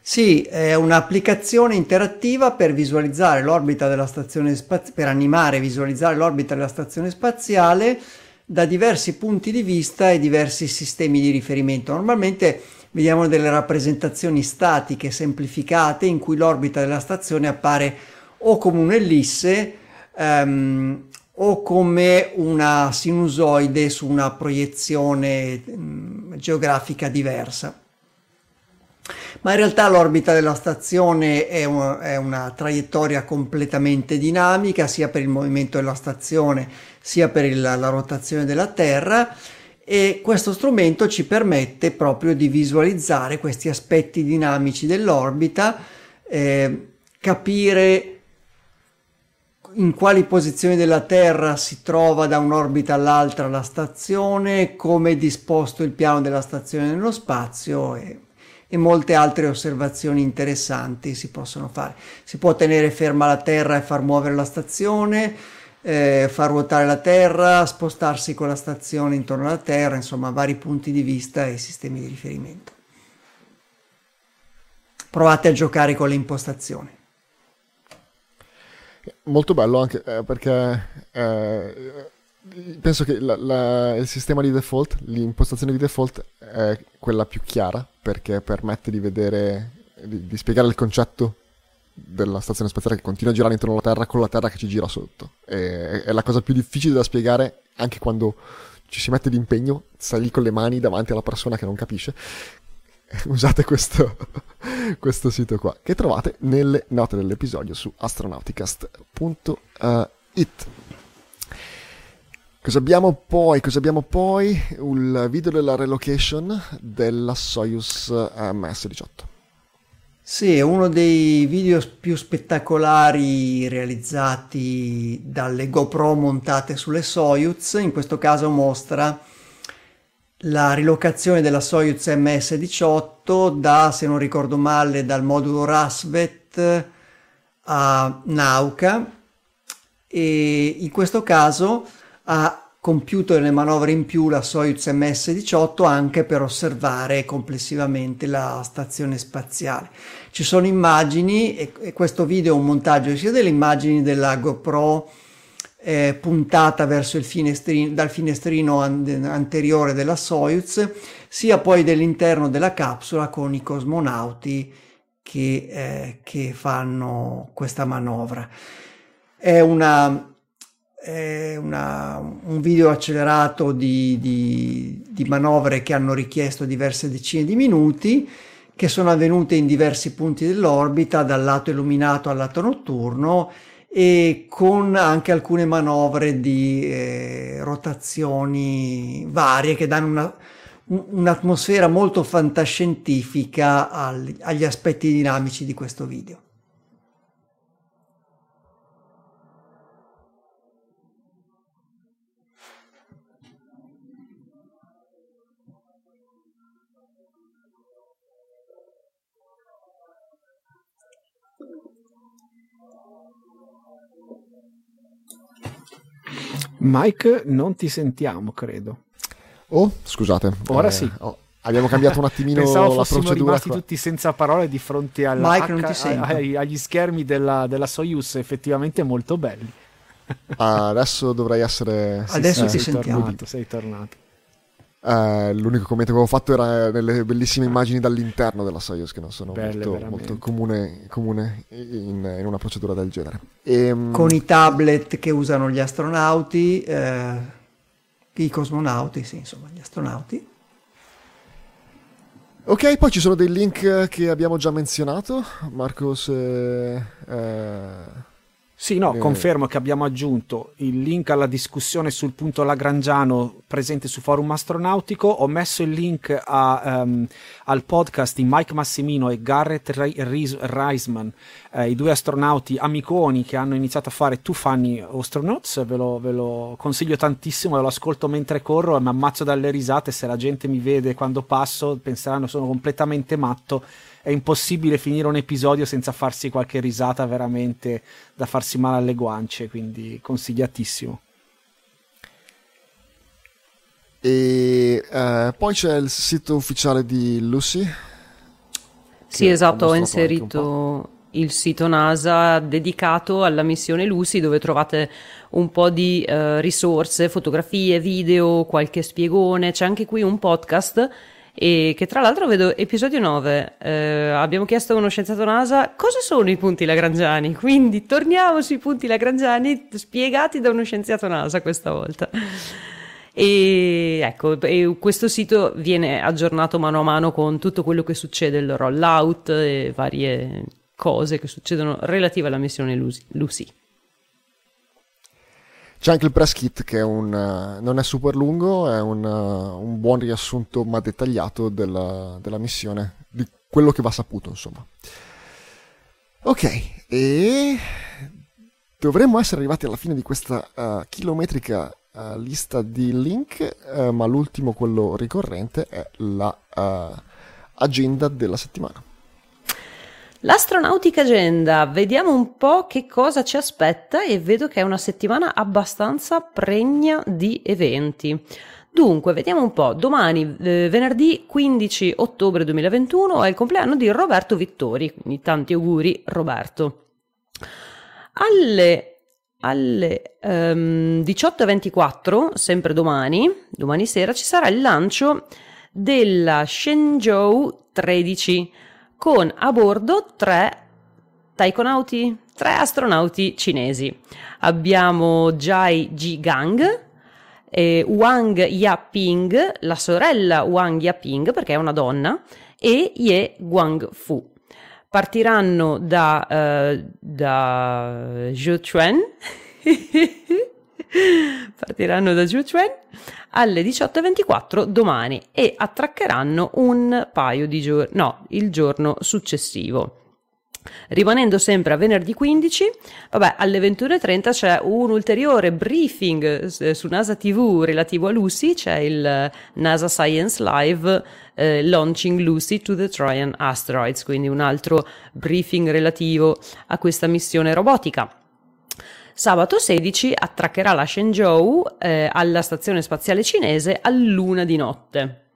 Sì, è un'applicazione interattiva per visualizzare l'orbita della stazione spaziale, per animare e visualizzare l'orbita della stazione spaziale da diversi punti di vista e diversi sistemi di riferimento. Normalmente vediamo delle rappresentazioni statiche semplificate in cui l'orbita della stazione appare o come un'ellisse um, o come una sinusoide su una proiezione um, geografica diversa. Ma in realtà l'orbita della stazione è, un, è una traiettoria completamente dinamica sia per il movimento della stazione sia per il, la rotazione della Terra e questo strumento ci permette proprio di visualizzare questi aspetti dinamici dell'orbita, eh, capire in quali posizioni della Terra si trova da un'orbita all'altra la stazione, come è disposto il piano della stazione nello spazio e, e, molte altre osservazioni interessanti si possono fare. Si può tenere ferma la Terra e far muovere la stazione, eh, far ruotare la Terra, spostarsi con la stazione intorno alla Terra, insomma vari punti di vista e sistemi di riferimento. Provate a giocare con le impostazioni. Molto bello anche eh, perché eh, penso che la, la, il sistema di default, l'impostazione di default è quella più chiara perché permette di vedere, di, di spiegare il concetto della stazione spaziale che continua a girare intorno alla Terra con la Terra che ci gira sotto. E, è la cosa più difficile da spiegare anche quando ci si mette d'impegno, stai lì con le mani davanti alla persona che non capisce. Usate questo, questo sito qua che trovate nelle note dell'episodio su astronauticast.it. Cosa abbiamo poi? Cosa abbiamo poi? Il video della relocation della Soyuz MS-18. Sì, è uno dei video più spettacolari realizzati dalle GoPro montate sulle Soyuz. In questo caso mostra la rilocazione della Soyuz MS-18 da, se non ricordo male, dal modulo Rasvet a Nauka e in questo caso ha compiuto delle manovre in più la Soyuz MS-18 anche per osservare complessivamente la stazione spaziale. Ci sono immagini e, questo video è un montaggio sia delle immagini della GoPro eh, puntata verso il finestrino, dal finestrino an- anteriore della Soyuz, sia poi dell'interno della capsula con i cosmonauti che, eh, che fanno questa manovra. È una una, un video accelerato di, di, di, manovre che hanno richiesto diverse decine di minuti, che sono avvenute in diversi punti dell'orbita, dal lato illuminato al lato notturno, e con anche alcune manovre di eh, rotazioni varie che danno una, un'atmosfera molto fantascientifica al, agli aspetti dinamici di questo video. Mike, non ti sentiamo, credo. Oh, scusate. Ora eh, sì. Oh, abbiamo cambiato un attimino Pensavo la fossimo procedura. rimasti qua. tutti senza parole di fronte alla Mike, non ti H- ai- agli schermi della, della Soyuz, effettivamente molto belli. Ah, adesso dovrei essere... Adesso sì, ti sei sentiamo. tornato, sei tornato. Eh, l'unico commento che avevo fatto era nelle bellissime immagini dall'interno della Soyuz che non sono Belle, molto, molto comune, comune in, in una procedura del genere. Ehm, Con i tablet che usano gli astronauti, eh, i cosmonauti, sì, insomma, gli astronauti. Ok, poi ci sono dei link che abbiamo già menzionato. Marcos... eh, eh, Sì, no, Eh. confermo che abbiamo aggiunto il link alla discussione sul punto lagrangiano presente su Forum Astronautico. Ho messo il link a, ehm, al podcast di Mike Massimino e Garrett Re- Reis- Reisman, eh, i due astronauti amiconi che hanno iniziato a fare Too Funny Astronauts. Ve lo, ve lo consiglio tantissimo, ve lo ascolto mentre corro e mi ammazzo dalle risate. Se la gente mi vede quando passo, penseranno sono completamente matto è impossibile finire un episodio senza farsi qualche risata veramente da farsi male alle guance, quindi consigliatissimo. e eh, poi c'è il sito ufficiale di Lucy. Sì, esatto, ho inserito il sito NASA dedicato alla missione Lucy dove trovate un po' di eh, risorse, fotografie, video, qualche spiegone, c'è anche qui un podcast e che tra l'altro vedo episodio 9, eh, abbiamo chiesto a uno scienziato NASA cosa sono i punti lagrangiani, quindi torniamo sui punti lagrangiani spiegati da uno scienziato NASA questa volta. E ecco, e questo sito viene aggiornato mano a mano con tutto quello che succede, il rollout e varie cose che succedono relative alla missione Lucy. C'è anche il press kit che è un, eh, non è super lungo, è un, eh, un buon riassunto ma dettagliato della, della missione, di quello che va saputo insomma. Ok, e dovremmo essere arrivati alla fine di questa eh, chilometrica eh, lista di link, eh, ma l'ultimo, quello ricorrente, è la agenda della settimana. L'astronautica agenda, vediamo un po' che cosa ci aspetta e vedo che è una settimana abbastanza pregna di eventi. Dunque, vediamo un po'. Domani, eh, venerdì 15 ottobre 2021, è il compleanno di Roberto Vittori, quindi tanti auguri Roberto. Alle alle ehm, 18.24, sempre domani, domani sera, ci sarà il lancio della Shenzhou 13 con a bordo tre taikonauti, tre astronauti cinesi. Abbiamo Jai Ji Gang, eh, Wang Yaping, la sorella Wang Yaping perché è una donna, e Ye Guangfu. Partiranno da, eh, da Zhuchuan, partiranno da Zhuchuan alle 18.24 domani e attraccheranno un paio di giorni, no, il giorno successivo. Rimanendo sempre a venerdì 15, vabbè, alle 21.30 c'è un ulteriore briefing su NASA TV relativo a Lucy, c'è il NASA Science Live eh, Launching Lucy to the Trojan Asteroids, quindi un altro briefing relativo a questa missione robotica. Sabato 16 attraccherà la Shenzhou eh, alla stazione spaziale cinese a luna di notte,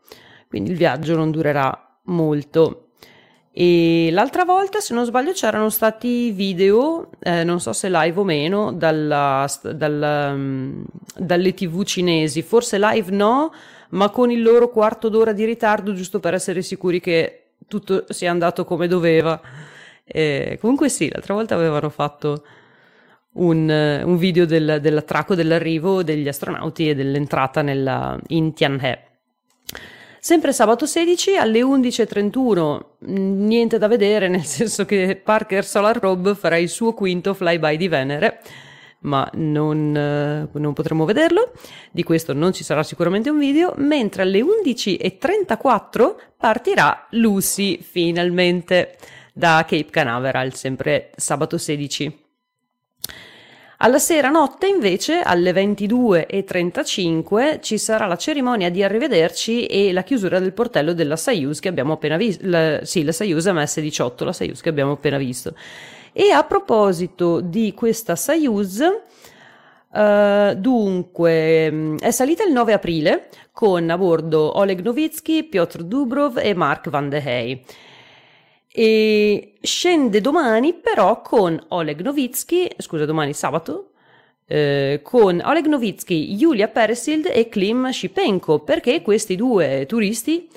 quindi il viaggio non durerà molto. E l'altra volta, se non sbaglio, c'erano stati video, eh, non so se live o meno, dalla, dalla, um, dalle tv cinesi. Forse live no, ma con il loro quarto d'ora di ritardo, giusto per essere sicuri che tutto sia andato come doveva. E comunque sì, l'altra volta avevano fatto un, un video del, dell'attracco dell'arrivo degli astronauti e dell'entrata nella, in Tianhe. Sempre sabato 16 alle 11.31, niente da vedere, nel senso che Parker Solar Probe farà il suo quinto flyby di Venere, ma non, eh, non potremo vederlo, di questo non ci sarà sicuramente un video, mentre alle 11.34 partirà Lucy finalmente da Cape Canaveral, sempre sabato 16. Alla sera notte invece alle 22.35 ci sarà la cerimonia di arrivederci e la chiusura del portello della Soyuz che abbiamo appena visto, la, sì la Soyuz MS-18, la Soyuz che abbiamo appena visto. E a proposito di questa Soyuz, Uh, dunque, mm, è salita il 9 aprile con a bordo Oleg Novitsky, Piotr Dubrov e Mark van de Hey. E scende domani però con Oleg Novitsky, scusa domani sabato, eh, con Oleg Novitsky, Yulia Peresild e Klim Shipenko, perché questi due turisti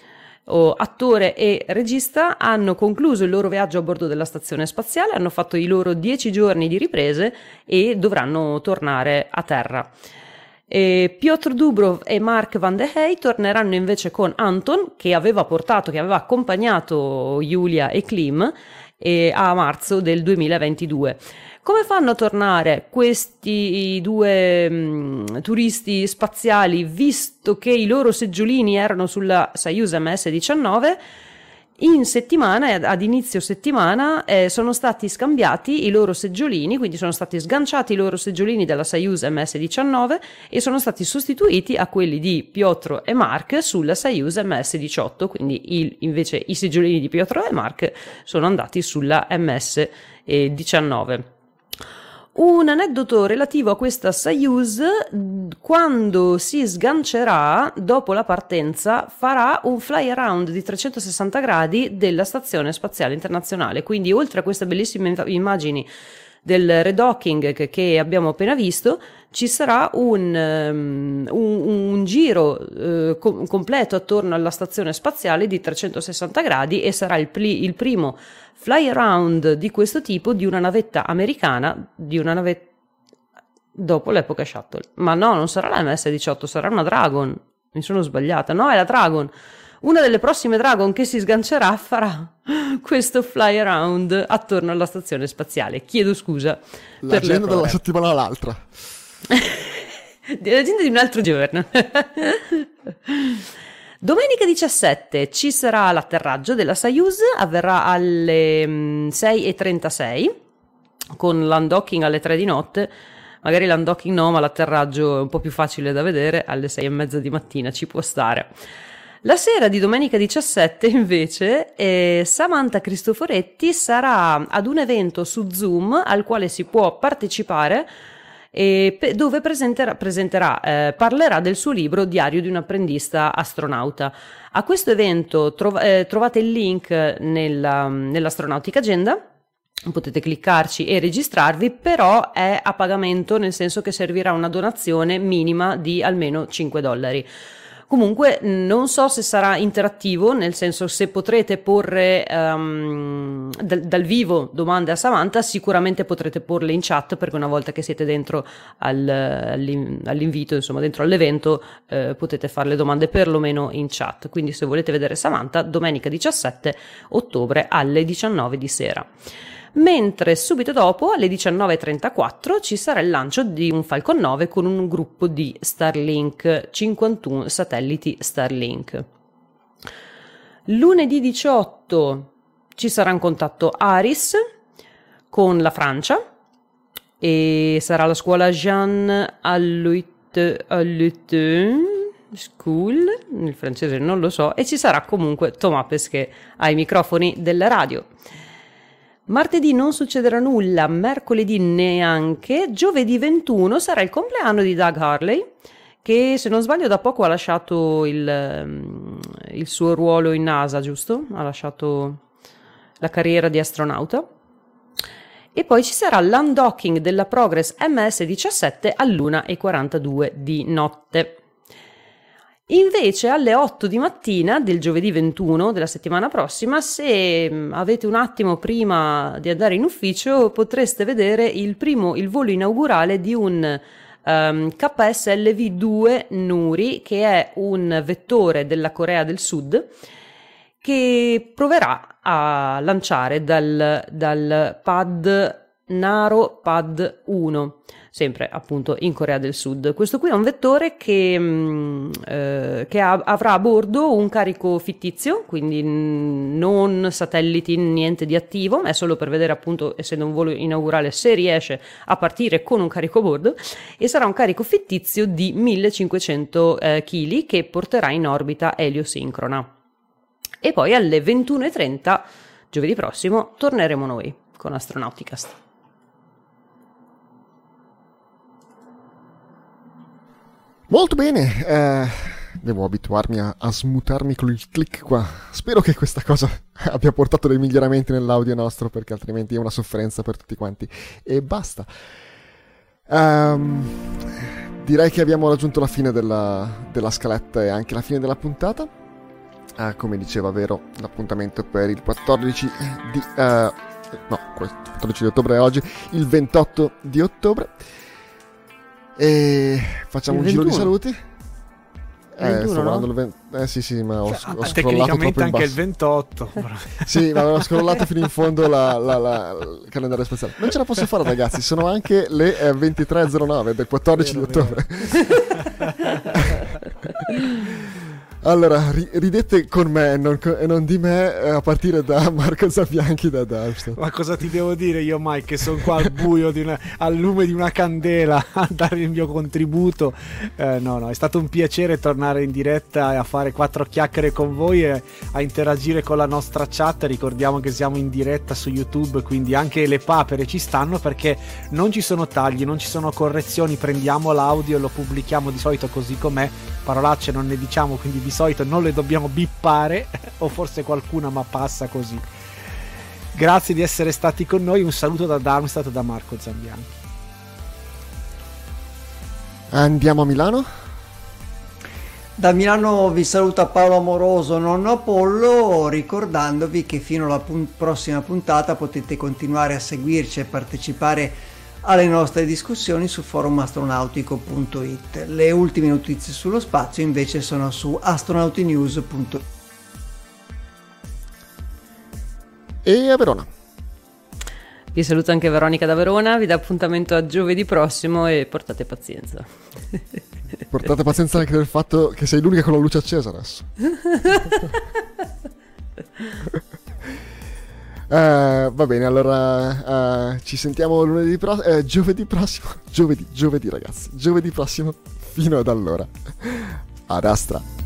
oh, attore e regista, hanno concluso il loro viaggio a bordo della stazione spaziale, hanno fatto i loro dieci giorni di riprese e dovranno tornare a terra. E Piotr Dubrov e Mark Van de Hey torneranno invece con Anton, che aveva portato, che aveva accompagnato Julia e Klim eh, a marzo del 2022. Come fanno a tornare questi due mh, mm, turisti spaziali, visto che i loro seggiolini erano sulla Soyuz MS-19? In settimana, ad inizio settimana, eh, sono stati scambiati i loro seggiolini, quindi sono stati sganciati i loro seggiolini dalla Soyuz MS-19 e sono stati sostituiti a quelli di Piotro e Mark sulla Soyuz MS-18, quindi il, invece i seggiolini di Piotro e Mark sono andati sulla MS-19. Un aneddoto relativo a questa Soyuz, quando si sgancerà dopo la partenza, farà un fly around di 360 gradi della Stazione Spaziale Internazionale. Quindi, oltre a queste bellissime immagini del redocking che, abbiamo appena visto, ci sarà un, um, un, un giro uh, com- completo attorno alla stazione spaziale di 360 gradi e sarà il, pli- il primo fly around di questo tipo di una navetta americana, di una navetta dopo l'epoca shuttle. Ma no, non sarà la MS-18, sarà una Dragon. Mi sono sbagliata. No, è la Dragon una delle prossime Dragon che si sgancerà farà questo fly around attorno alla stazione spaziale. Chiedo scusa. L'agenda dalla settimana all'altra. L'agenda di un altro giorno. Domenica 17 ci sarà l'atterraggio della Soyuz, avverrà alle 6.36 mm, con l'undocking alle 3 di notte. Magari l'undocking no, ma l'atterraggio è un po' più facile da vedere, alle 6 e mezza di mattina ci può stare. La sera di domenica 17 invece eh, Samantha Cristoforetti sarà ad un evento su Zoom al quale si può partecipare pe- dove presenterà, presenterà eh, parlerà del suo libro Diario di un apprendista astronauta. A questo evento trov- eh, trovate il link nella, nell'Astronautica Agenda potete cliccarci e registrarvi, però è a pagamento, nel senso che servirà una donazione minima di almeno 5 dollari. Comunque non so se sarà interattivo, nel senso se potrete porre um, dal, dal, vivo domande a Samantha, sicuramente potrete porle in chat perché una volta che siete dentro al, all'invito, insomma dentro all'evento, eh, potete fare le domande perlomeno in chat. Quindi se volete vedere Samantha, domenica 17 ottobre alle 19 di sera mentre subito dopo alle 19.34 ci sarà il lancio di un Falcon 9 con un gruppo di Starlink, 51 satelliti Starlink. Lunedì 18 ci sarà un contatto Aris con la Francia e sarà la scuola Jean Alluit, School, il francese non lo so, e ci sarà comunque Thomas Pesquet ai microfoni della radio. Martedì non succederà nulla, mercoledì neanche, giovedì 21 sarà il compleanno di Doug Harley, che se non sbaglio da poco ha lasciato il, mm, il suo ruolo in NASA, giusto? Ha lasciato la carriera di astronauta. E poi ci sarà l'undocking della Progress MS-17 all'1.42 di notte. Invece alle 8 di mattina del giovedì 21 della settimana prossima, se mm, avete un attimo prima di andare in ufficio, potreste vedere il primo, il volo inaugurale di un um, ehm, KSLV-2 Nuri, che è un vettore della Corea del Sud, che proverà a lanciare dal, dal pad Naro Pad 1 sempre appunto in Corea del Sud. Questo qui è un vettore che, mh, mm, eh, che ha, avrà a bordo un carico fittizio, quindi non satelliti, niente di attivo, ma è solo per vedere appunto, essendo un volo inaugurale, se riesce a partire con un carico a bordo e sarà un carico fittizio di 1500 eh, che porterà in orbita eliosincrona. E poi alle 21.30 giovedì prossimo torneremo noi con Astronauticast. Molto bene, eh, devo abituarmi a, a, smutarmi con il click qua. Spero che questa cosa abbia portato dei miglioramenti nell'audio nostro, perché altrimenti è una sofferenza per tutti quanti. E basta. Um, direi che abbiamo raggiunto la fine della, della scaletta e anche la fine della puntata. Uh, come diceva Vero, l'appuntamento per il 14 di... Uh, no, 14 di ottobre è oggi, il 28 di ottobre. E facciamo un giro di saluti. Eh, 21, sto guardando no? il 20... Eh sì, sì, ma ho, cioè, ho scrollato troppo in anche il 28. sì, ma ho scrollato fino in fondo la, la, la, il calendario spaziale. Non ce la posso fare, ragazzi. Sono anche le eh, 23.09 del 14 vero, di ottobre. Allora, ridete con me non, e non di me eh, a partire da Marco Zabianchi da Darmstadt. Ma cosa ti devo dire io, Mike, che sono qua al buio, una, al lume di una candela a dare il mio contributo? Eh, no, no, è stato un piacere tornare in diretta e a fare quattro chiacchiere con voi e a interagire con la nostra chat. Ricordiamo che siamo in diretta su YouTube, quindi anche le papere ci stanno perché non ci sono tagli, non ci sono correzioni, prendiamo l'audio e lo pubblichiamo di solito così com'è. Parolacce non ne diciamo, quindi vi solito non le dobbiamo bippare, o forse qualcuna ma passa così. Grazie di essere stati con noi, un saluto da Darmstadt da Marco Zambianchi. Andiamo a Milano? Da Milano vi saluta Paolo Amoroso, nonno Apollo, ricordandovi che fino alla pun- prossima puntata potete continuare a seguirci e partecipare alle nostre discussioni su forumastronautico.it. Le ultime notizie sullo spazio invece sono su astronautinews.it. E a Verona. Vi saluto anche Veronica da Verona, vi do appuntamento a giovedì prossimo e portate pazienza. Portate pazienza anche del fatto che sei l'unica con la luce accesa adesso. Uh, va bene, allora uh, ci sentiamo lunedì prossimo, eh, giovedì prossimo, giovedì, giovedì ragazzi, giovedì prossimo, fino ad allora. Ad Astra.